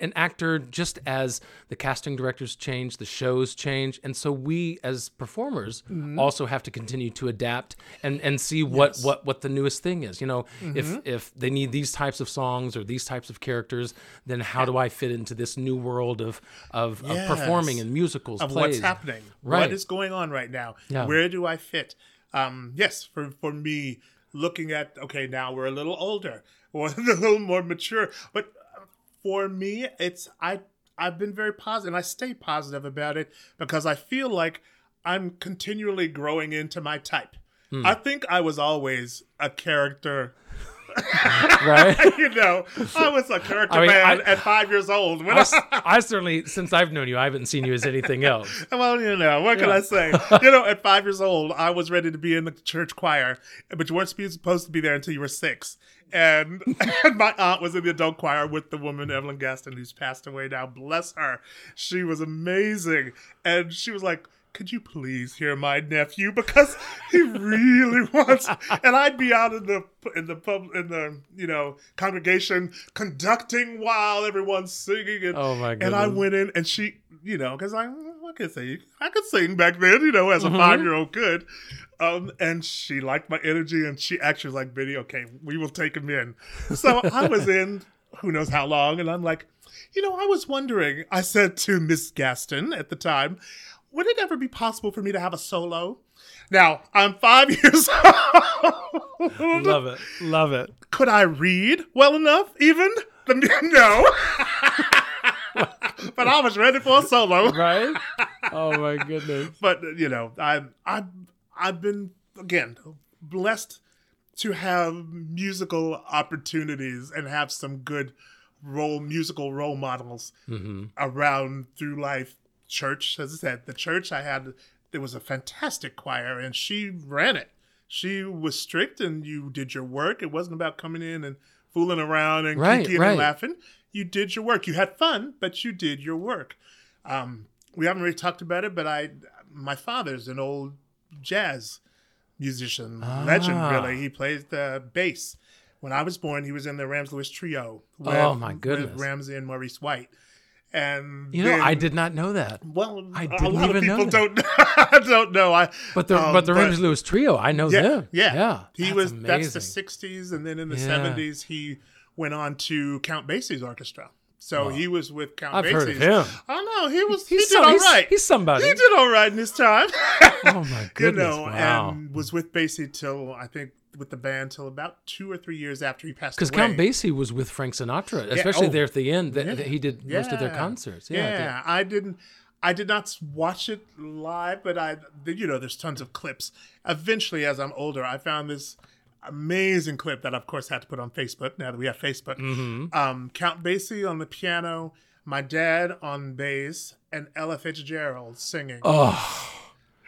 an actor just as the casting directors change, the shows change, and so we as performers Mm-hmm. also have to continue to adapt and and see what what what the newest thing is. You know, Mm-hmm. if if they need these types of songs or these types of characters, then how do I fit into this new world of of, of performing Yes. in musicals, of plays? what's happening. Right. What is going on right now? Yeah. Where do I fit? Um, yes, for for me, looking at okay, now we're a little older or a little more mature, but uh, for me, it's I I've been very positive, and I stay positive about it because I feel like I'm continually growing into my type. Hmm. I think I was always a character. right? You know, I was a character I mean, man I- at five years old. When I, I, I certainly, since I've known you, I haven't seen you as anything else. Well, you know, what can I say? you know, at five years old, I was ready to be in the church choir, but you weren't supposed to be there until you were six. And, and my aunt was in the adult choir with the woman, Evelyn Gaston, who's passed away now. Bless her. She was amazing. And she was like, could you please hear my nephew because he really wants and I'd be out in the in the pub in the you know congregation conducting while everyone's singing and Oh my and I went in, and she, you know, because I, I could sing, I could sing back then, you know, as a Mhm. five year old could. Um, and she liked my energy, and she actually was like, "Biddy, okay, we will take him in." So I was in, who knows how long, and I'm like, you know, I was wondering. I said to Miss Gaston at the time, would it ever be possible for me to have a solo? Now I'm five years old. Love it. Love it. Could I read well enough? Even no. but I was ready for a solo. Right? Oh my goodness. But you know, I I I've been again blessed to have musical opportunities and have some good role musical role models hmm around through life. Church, as I said, the church I had there was a fantastic choir and she ran it. She was strict and you did your work. It wasn't about coming in and fooling around and Right, kicking right. and laughing. You did your work. You had fun, but you did your work. Um, we haven't really talked about it, but I my father's an old jazz musician, legend Ah. really. He plays the bass. When I was born, he was in the Ramsey Lewis trio. Oh, my goodness. With Ramsey and Maurice White. And You know, then- I did not know that. well, I a didn't lot even of know people that. don't I don't know. I But the um, but the Ramsey Lewis trio, I know yeah, them. yeah, yeah. He That's was that's the '60s, and then in the Yeah. '70s he went on to Count Basie's orchestra. So Wow. he was with Count I've Basie's. heard of him. Oh no, he was. He's he did some- all he's- right. he's somebody. He did all right in his time. Oh my you goodness! know, wow. and was with Basie till I think with the band till about two or three years after he passed away. Because. Count Basie was with Frank Sinatra, especially oh. there at the end. That, Yeah. that he did most of their concerts. Yeah, Yeah, I didn't. I did not watch it live, but I, you know, there's tons of clips. Eventually, as I'm older, I found this amazing clip that, I, of course, had to put on Facebook. Now that we have Facebook, Mm-hmm. um, Count Basie on the piano, my dad on bass, and Ella Fitzgerald singing. Oh,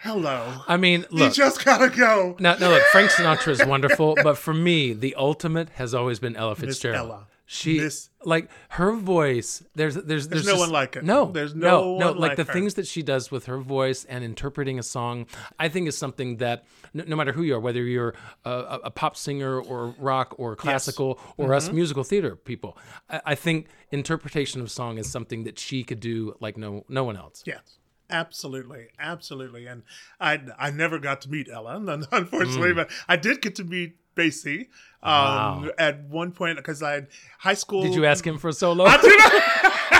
Hello, I mean, look. you just gotta go. Now, now look, Frank Sinatra is wonderful, but for me, the ultimate has always been Ella Miss Fitzgerald. Ella. She Miss- like her voice. There's there's there's, no just- one like her. No, There's no no no like like the her. things that she does with her voice and interpreting a song. I think is something that no, no matter who you are, whether you're a, a, pop singer or rock or classical or Mm-hmm. us musical theater people, I, I think interpretation of song is something that she could do like no no one else. Yes, absolutely, absolutely. And I I never got to meet Ella, un- unfortunately, but I did get to meet Basie um, Mm. Wow. at one point because I high school. Did you ask him for a solo? I did.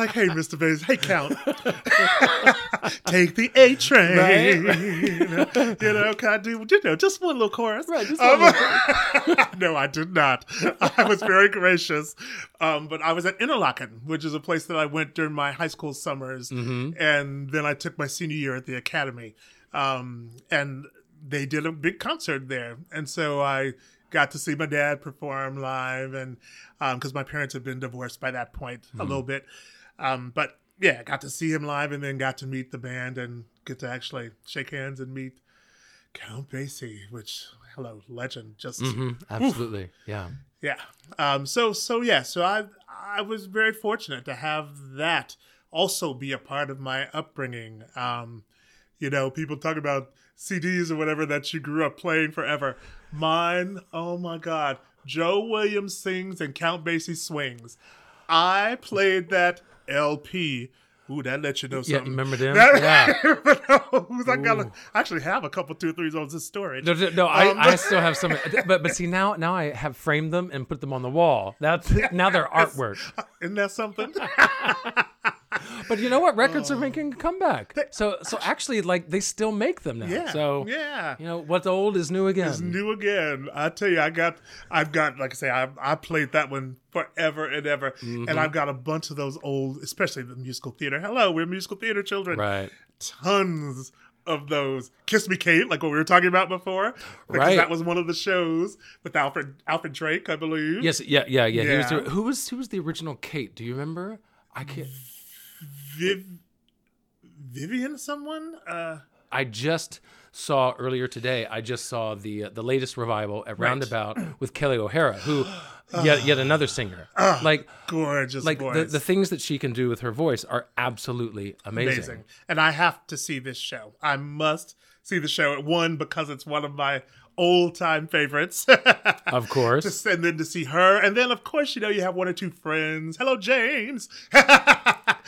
Like, "Hey, Mr. Basie, hey, Count, take the A train." you know, can I do you know just one little chorus? Right, Um, one no, I did not. I was very gracious, um, but I was at Interlochen, which is a place that I went during my high school summers, Mm-hmm. and then I took my senior year at the academy, um, and they did a big concert there, and so I got to see my dad perform live, and because my parents had been divorced by that point Mm-hmm. a little bit, um, but yeah, got to see him live, and then got to meet the band and get to actually shake hands and meet Count Basie, which hello legend, just Mhm, absolutely, yeah. yeah. Um, so so yeah. So I I was very fortunate to have that also be a part of my upbringing. Um, you know, people talk about CDs or whatever that you grew up playing forever. Mine, oh my God, Joe Williams sings and Count Basie swings. I played that LP. Ooh, that lets you know something. Yeah, remember them? That, Yeah. I got Ooh. I actually have a couple two threes on this storage. No, no, no, I, Um, I still have some, but but see now now I have framed them and put them on the wall. That's now they're artwork. Isn't that something? But you know what? Records are making a comeback. So so actually, like they still make them now. yeah. So yeah. you know what's old is new again. It's new again. I tell you, I got, I've got, like I say, I, I played that one forever and ever, Mm-hmm. and I've got a bunch of those old, especially the musical theater. Hello, we're musical theater children. Right. Tons of those. Kiss Me Kate, like what we were talking about before, because Right. that was one of the shows with Alfred Alfred Drake, I believe. Yes. Yeah. Yeah. Yeah. He was the, who was who was the original Kate? Do you remember? I can't. Viv, Vivian, someone. Uh, I just saw earlier today. I just saw the uh, the latest revival at Roundabout with Kelli O'Hara, who yet yet another singer. like gorgeous like voice. the, the things that she can do with her voice are absolutely amazing. amazing. And I have to see this show. I must see the show. At one because it's one of my old time favorites. Of course. Just and then to see her, and then of course you know you have one or two friends. Hello, James,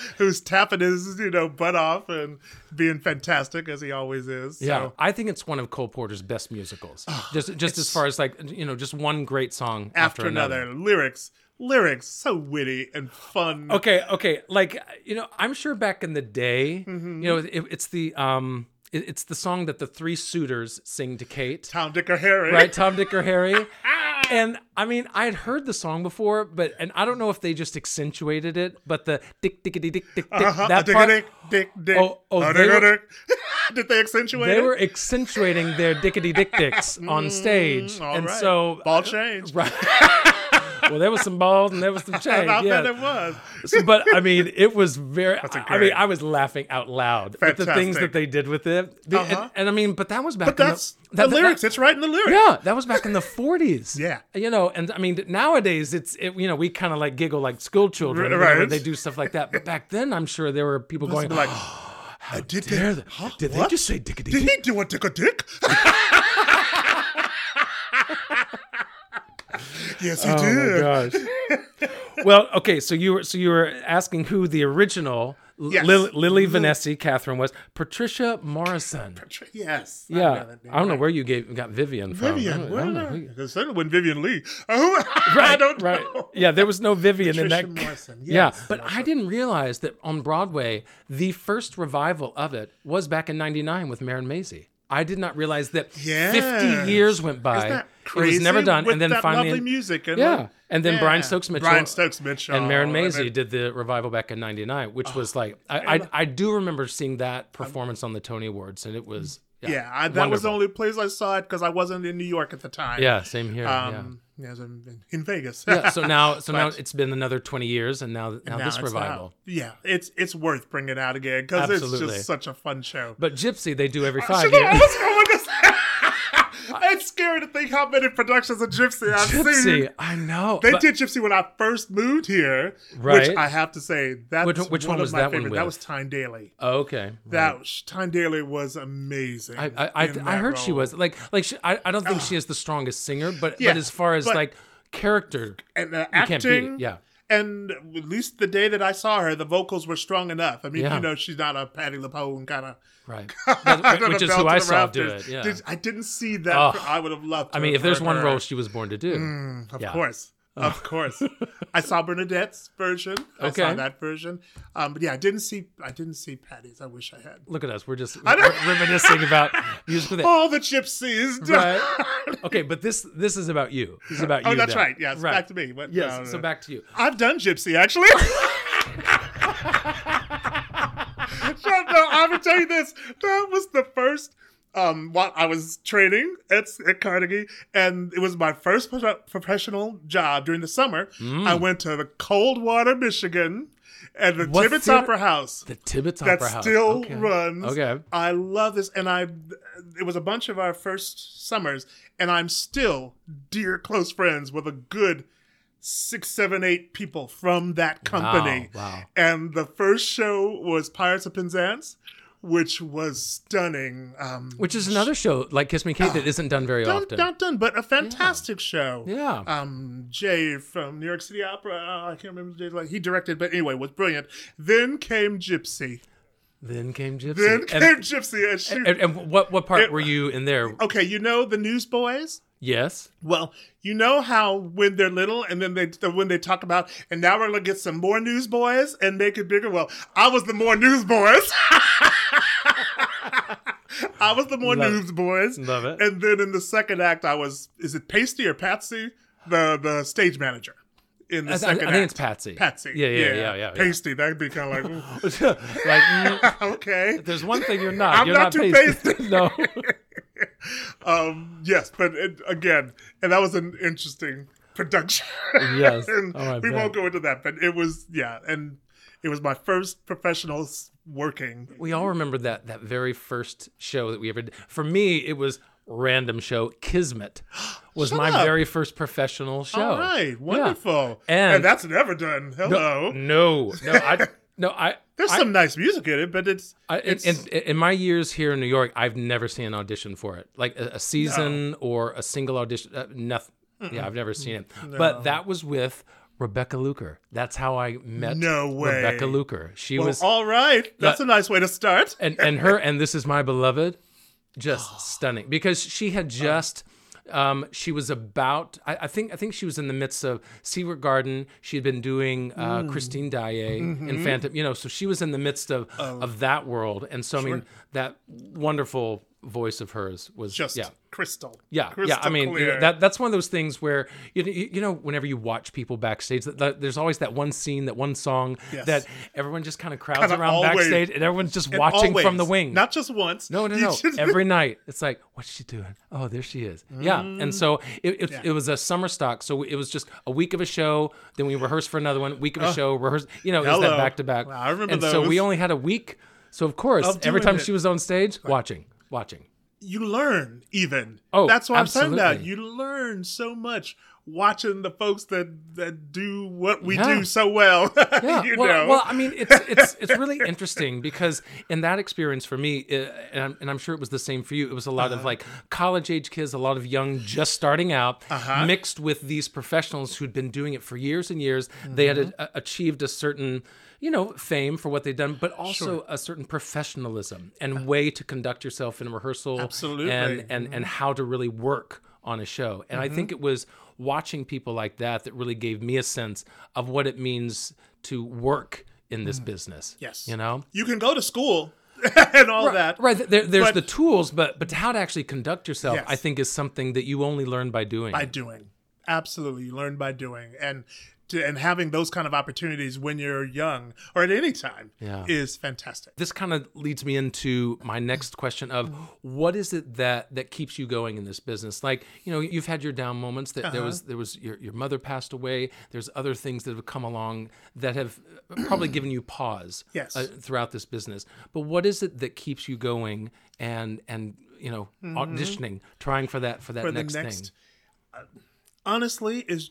who's tapping his you know butt off and being fantastic as he always is. Yeah, I think it's one of Cole Porter's best musicals. just just as far as like you know, just one great song after, after another, lyrics, lyrics, so witty and fun. Okay, okay. Like you know, I'm sure back in the day, Mm-hmm. you know, it, it's the um, it, it's the song that the three suitors sing to Kate, Tom, Dick, or Harry. right? Tom, Dick, or Harry. And I mean, I had heard the song before, but and I don't know if they just accentuated it, but the dick, dick, dick, dick, dick, Uh-huh. that dick, part, dick, dick, dick. Oh, oh, they dick, were- dick. Did they accentuate they it? were accentuating their dickety dick dicks on stage, Mm, all and right. so ball change. Right. Well, there was some balls and there was some change. I yeah. bet it was. So, but I mean, it was very. I mean. I was laughing out loud at the things that they did with it. The- Uh-huh. and, and I mean, but that was back. But in that's the, the that- that- lyrics. it's right in the lyrics. yeah, that was back in the 40s. Yeah. You know, and I mean, nowadays it's, it, you know, we kind of like giggle like school children Right. whenever they do stuff like that. But back then, I'm sure there were people going, Be like, I did dare they, they, huh, did they what? just say dickety Did dick? he do a dick a dick? Yes, he Oh did. my gosh. well, okay, so you were so you were asking who the original Yes. Lil- Lilli mm-hmm. Vanessi Catherine was. Patricia Morison. Yes. Yeah. I don't know where you gave got Vivian from. Vivian. don't- I don't I? who you- Because certainly when Vivien Leigh. Oh, I don't right. know. Yeah, there was no Vivian in Patricia that. Morison, Yeah, yes. but I didn't realize that on Broadway, the first revival of it was back in '99 with Marin Mazzie. I did not realize that Yes. 50 years went by. It was never done, With and then that finally, lovely music. And yeah, the- and then yeah. Brian Stokes Mitchell, Brian Stokes Mitchell and Marin Mazzie did the revival back in '99, which was like I, I I do remember seeing that performance on the Tony Awards, and it was yeah, Yeah, I, that was the only place I saw it because I wasn't in New York at the time. yeah, same here. Um, yeah, I was in, in Vegas. yeah so now so now it's been another 20 years and now now, Now this revival. Yeah, it's it's worth bringing out again because it's just such a fun show. but gypsy they do every uh, five should know- I years was going to say- it's scary to think how many productions of Gypsy I've seen. gypsy seen. i know They but- did Gypsy when I first moved here, Right. which I have to say that's Which- which one of was my that one favorite. with? That was Tyne Daly. oh, okay That was, Tyne Daly was amazing. I I, I, I that heard she was like like she, I, I don't think ah. she is the strongest singer but Yeah, but as far as but- like character and the you can't beat acting. yeah And at least the day that I saw her, the vocals were strong enough. I mean, Yeah. you know, she's not a Patti LuPone kind of. right which is who I saw do it yeah Did, I didn't see that. Oh. I would have loved. To I mean if there's one role she was born to do mm, of yeah. course, of course. I saw Bernadette's version. I saw that version. Um, but yeah, I didn't see. I didn't see Patti's. I wish I had. look at us we're just reminiscing about musical. All the gypsies. right okay but this this is about you this is about Oh, you Oh, that's right. Yes, back to me. But yes no, no, so back to you I've done gypsy actually. No, I'm gonna tell you this. That was the first. Um, while I was training at, at Carnegie, and it was my first pro- professional job during the summer. Mm. I went to the Coldwater, Michigan, and the What Tibbits? Opera House the Tibbits Opera House still okay. runs. okay I love this, and I. It was a bunch of our first summers, and I'm still dear close friends with a good six, seven, eight people from that company. Wow, wow. And the first show was Pirates of Penzance, which was stunning. Um, Which is another show like Kiss Me Kate that isn't done very dun, often. dun, dun, but a fantastic show. Yeah. Um, Jay from New York City Opera, uh, I can't remember Jay, like he directed, but anyway, was brilliant. Then came Gypsy. Then came Gypsy. Then And- came Gypsy, and she. and, and what what part It- were you in there? okay, you know the Newsboys. Yes. Well, you know how when they're little, and then they when they talk about, and now we're gonna get some more newsboys and make it bigger. Well, I was the more newsboys. I was the more Love it. newsboys. Love it. And then in the second act, I was is it Pasty or Patsy, the the stage manager. In the I, I- I second think act. it's Patsy. Patsy. Yeah, yeah, yeah, yeah. yeah, Pasty. That'd be kind of like, like, mm, okay. there's one thing you're not. I'm you're not too pasty. no. Um, yes, but it, again, and that was an interesting production. Yes. and Oh, we bet. won't go into that, but it was yeah, and it was my first professional working. We all remember that that very first show that we ever did. For me, it was random show Kismet was Shut my up. very first professional show. All right, wonderful, And- and, that's never done. Hello. No, no, I no, I There's I- some nice music in it, but it's I, in, it's in, in my years here in New York, I've never seen an audition for it, like a, a season or a single audition. Uh, nothing. Yeah, I've never seen it. But that was with Rebecca Luker. That's how I met. No way. Rebecca Luker. She well, was all right. That's a nice way to start. and and her and this is my beloved, just stunning because she had just. Um, she was about. I, I think. I think she was in the midst of Secret Garden. She had been doing uh, Christine Daae in Phantom. You know, so she was in the midst of of that world. And so I mean, that wonderful voice of hers was Just yeah. crystal. Yeah, crystal yeah. I mean, clear. that that's one of those things where you you know, whenever you watch people backstage, that, that there's always that one scene, that one song Yes. that everyone just kind of crowds Kinda around always- backstage, and everyone's just And watching from the wing. not just once. no, no, no. Every night, it's like, what's she doing? Oh, there she is. Yeah, and mm. so it, it, it was a summer stock, so it was just a week of a show. Then we rehearsed for another one, week of a show, rehearse. You know, it was that back to back. I remember And so we only had a week. So of course, every time it. she was on stage, watching, watching. you learn even. Oh, that's what I'm saying. That you learn so much watching the folks that that do what we Yeah. do so well. Yeah, you well, know. well, I mean, it's it's it's really interesting because in that experience for me, uh, and, I'm, and I'm sure it was the same for you. It was a lot Uh-huh. of like college age kids, a lot of young, just starting out, Uh-huh. mixed with these professionals who'd been doing it for years and years. They had Mm-hmm. a, achieved a certain, you know, fame for what they've done, but also a certain professionalism and way to conduct yourself in rehearsal, Absolutely. and and and how to really work on a show. And I Mm-hmm. think it was watching people like that that really gave me a sense of what it means to work in this business. Mm. Yes. You know? you can go to school and all that. Right. There, there's But- the tools, but but how to actually conduct yourself, Yes. I think, is something that you only learn by doing. By doing. Absolutely. You learn by doing. And to, and having those kind of opportunities when you're young or at any time Yeah. is fantastic. this kind of leads me into my next question of what is it that that keeps you going in this business like you know you've had your down moments that Uh-huh. there was there was your, your mother passed away there's other things that have come along that have uh, probably given you pause Yes. uh, throughout this business but what is it that keeps you going and and you know auditioning trying for that for that Mm-hmm. For next, next thing honestly is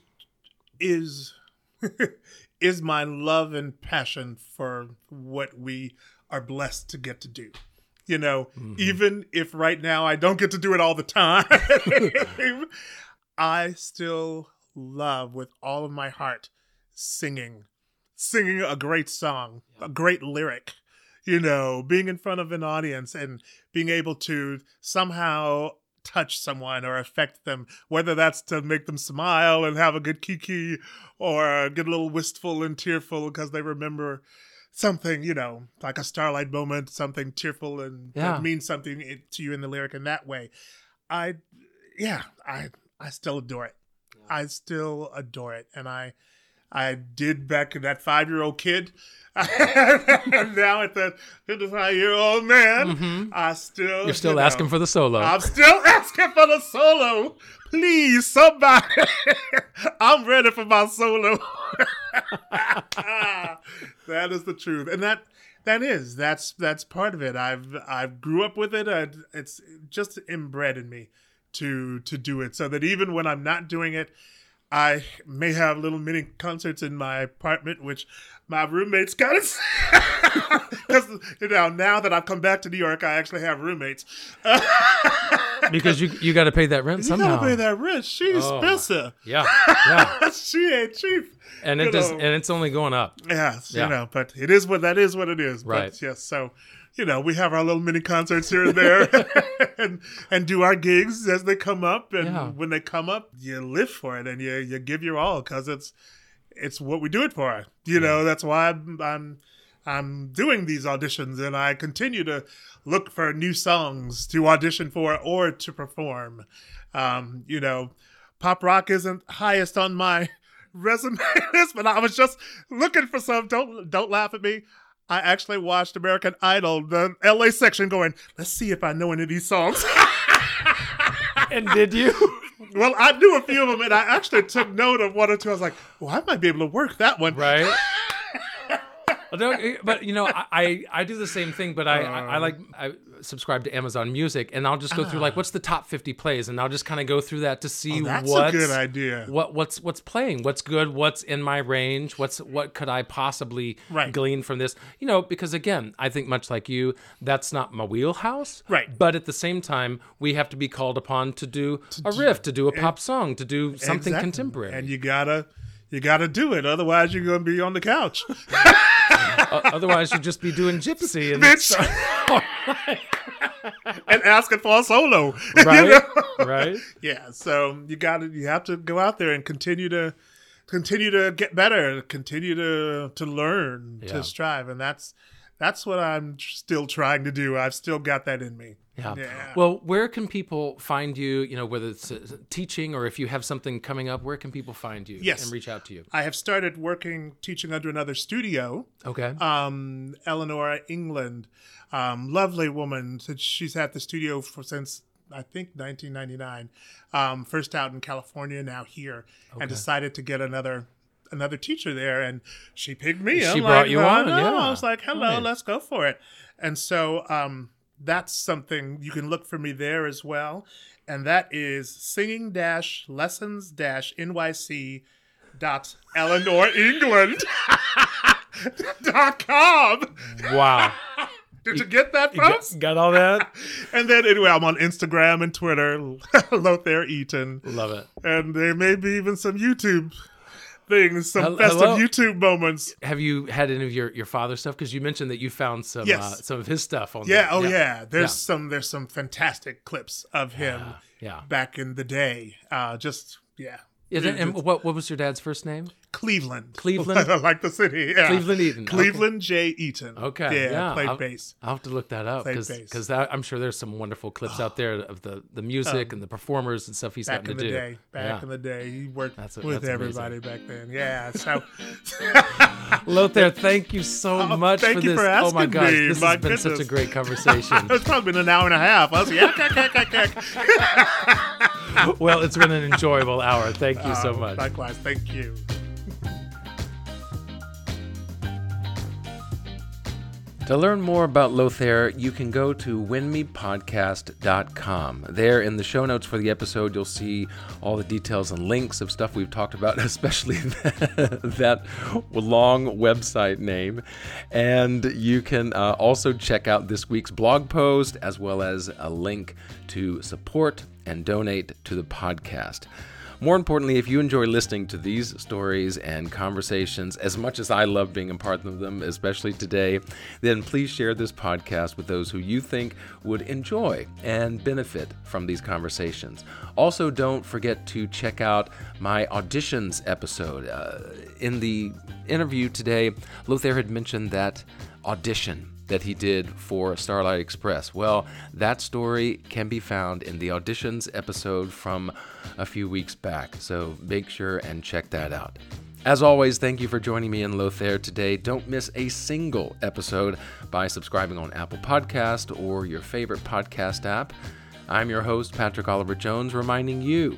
is is my love and passion for what we are blessed to get to do. You know, mm-hmm. even if right now I don't get to do it all the time, I still love with all of my heart singing, singing a great song, a great lyric, you know, being in front of an audience and being able to somehow touch someone or affect them, whether that's to make them smile and have a good kiki or get a little wistful and tearful because they remember something, you know, like a starlight moment, something tearful and Yeah. that means something to you in the lyric in that way. I, yeah, I, I still adore it. I still adore it. And I, I did back in that five year old kid. and now at that 55 year old man, I still. Mm-hmm. you're still you know, asking for the solo I'm still asking for the solo. Please, somebody. I'm ready for my solo. that is the truth, and that that is that's that's part of it. I've I've grew up with it. I, it's just inbred in me to to do it, so that even when I'm not doing it, I may have little mini concerts in my apartment, which my roommates got it. Because you know, now that I've come back to New York, I actually have roommates. because you you got to pay that rent You somehow. gotta pay that rent. She's Oh. expensive. Yeah, yeah, she ain't cheap. and it does, and it's only going up. Yes, Yeah. you know, but it is what that is what it is. Right. But yes, so you know, we have our little mini concerts here and there and and do our gigs as they come up and Yeah. when they come up, you live for it and you you give your all cuz it's it's what we do it for. You know, that's why I'm, I'm I'm doing these auditions and I continue to look for new songs to audition for or to perform. Um, you know, pop rock isn't highest on my resume list, but I was just looking for some. Don't don't laugh at me. I actually watched American Idol, the LA section, going, let's see if I know any of these songs. And did you? well, I knew a few of them, and I actually took note of one or two. I was like, well, I might be able to work that one. right? Don't- eh, but you know, I, I do the same thing, but I, I, I like I subscribe to Amazon Music, and I'll just go through like ah. what's the top fifty plays, and I'll just kind of go through that to see Oh, that's what's a good idea. what what's what's playing, what's good, what's in my range, what's what could I possibly Right. glean from this? You know, because again, I think much like you, that's not my wheelhouse. Right. But at the same time, we have to be called upon to do a riff, to do a pop song, to do something Exactly. contemporary. And you gotta you gotta do it, otherwise you're gonna be on the couch. Otherwise, you'd just be doing gypsy and and asking for a solo. you right, know? right. Yeah, so you got to you have to go out there and continue to continue to get better, continue to to learn, Yeah. to strive, and that's that's what I'm still trying to do. I've still got that in me. Yeah. Yeah. Well, where can people find you? You know, whether it's uh, teaching or if you have something coming up, where can people find you Yes. and reach out to you? I have started working teaching under another studio. Okay. Um, Eleanor England, um, lovely woman. Since She's had the studio for since I think 1999. Um, first out in California, now here, and decided to get another another teacher there, and she picked me. She I'm brought like, you "Oh, on, no." yeah. I was like, "Hello, Right. let's go for it." And so um, that's something you can look for me there as well, and that is singing dash lessons dash nyc dot Eleanor England dot com. wow. Did you get that, You got, got all that? And then anyway, I'm on Instagram and Twitter, Lothair Eaton, Love it. and there may be even some YouTube things, some Hel- festive hello? YouTube moments. Have you had any of your, your father's stuff? Because you mentioned that you found some Yes. uh, some of his stuff on. Yeah, there. oh yeah. There's Yeah. some there's some fantastic clips of him Yeah. back in the day. Uh, just yeah, Is it- and what what was your dad's first name? Cleveland, Cleveland? like the city. Yeah. Cleveland Eaton. Okay. Cleveland J. Eaton. Okay. yeah, Yeah. played I'll, bass. I'll have to look that up because. I'm sure there's some wonderful clips out oh. there of the, the music oh. and the performers and stuff he's Back gotten in to the do. day, back Yeah. in the day, he worked That's- with that's amazing. everybody back then. Yeah, so Lothair, thank you so Oh, much thank for you this. for oh my asking gosh, me. this My has been such a great conversation. it's probably been an hour and a half. I was like, Well, it's been an enjoyable hour. Thank you so Um, much. Likewise, thank you. To learn more about Lothair, you can go to winmepodcast.com. There in the show notes for the episode, you'll see all the details and links of stuff we've talked about, especially that, that long website name. And you can uh, also check out this week's blog post as well as a link to support and donate to the podcast. More importantly, if you enjoy listening to these stories and conversations as much as I love being a part of them, especially today, then please share this podcast with those who you think would enjoy and benefit from these conversations. Also, don't forget to check out my auditions episode. Uh, in the interview today, Lothair had mentioned that audition that he did for Starlight Express. Well, that story can be found in the auditions episode from a few weeks back, so make sure and check that out. As always, thank you for joining me in Lothair today. Don't miss a single episode by subscribing on Apple Podcast or your favorite podcast app. I'm your host, Patrick Oliver Jones, reminding you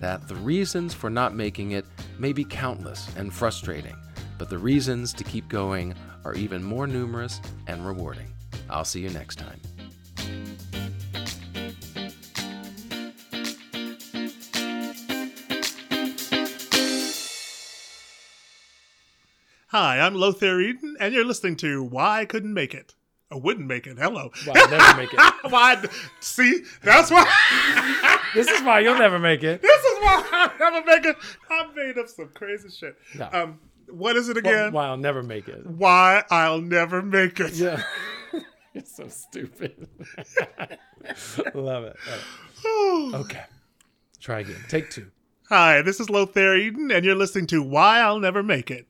that the reasons for not making it may be countless and frustrating, but the reasons to keep going are even more numerous and rewarding. I'll see you next time. Hi, I'm Lothair Eaton, and you're listening to Why I Couldn't Make It. I wouldn't make it. Hello. Why well, never make it. why? See, that's why. this is why you'll never make it. This is why I never make it. I'm made up some crazy shit. No. Um, what is it again? why I'll never make it. Why I'll never make it. Yeah. You're so stupid. Love it. Okay. Try again. Take two. Hi, this is Lothair Eaton, and you're listening to Why I'll Never Make It.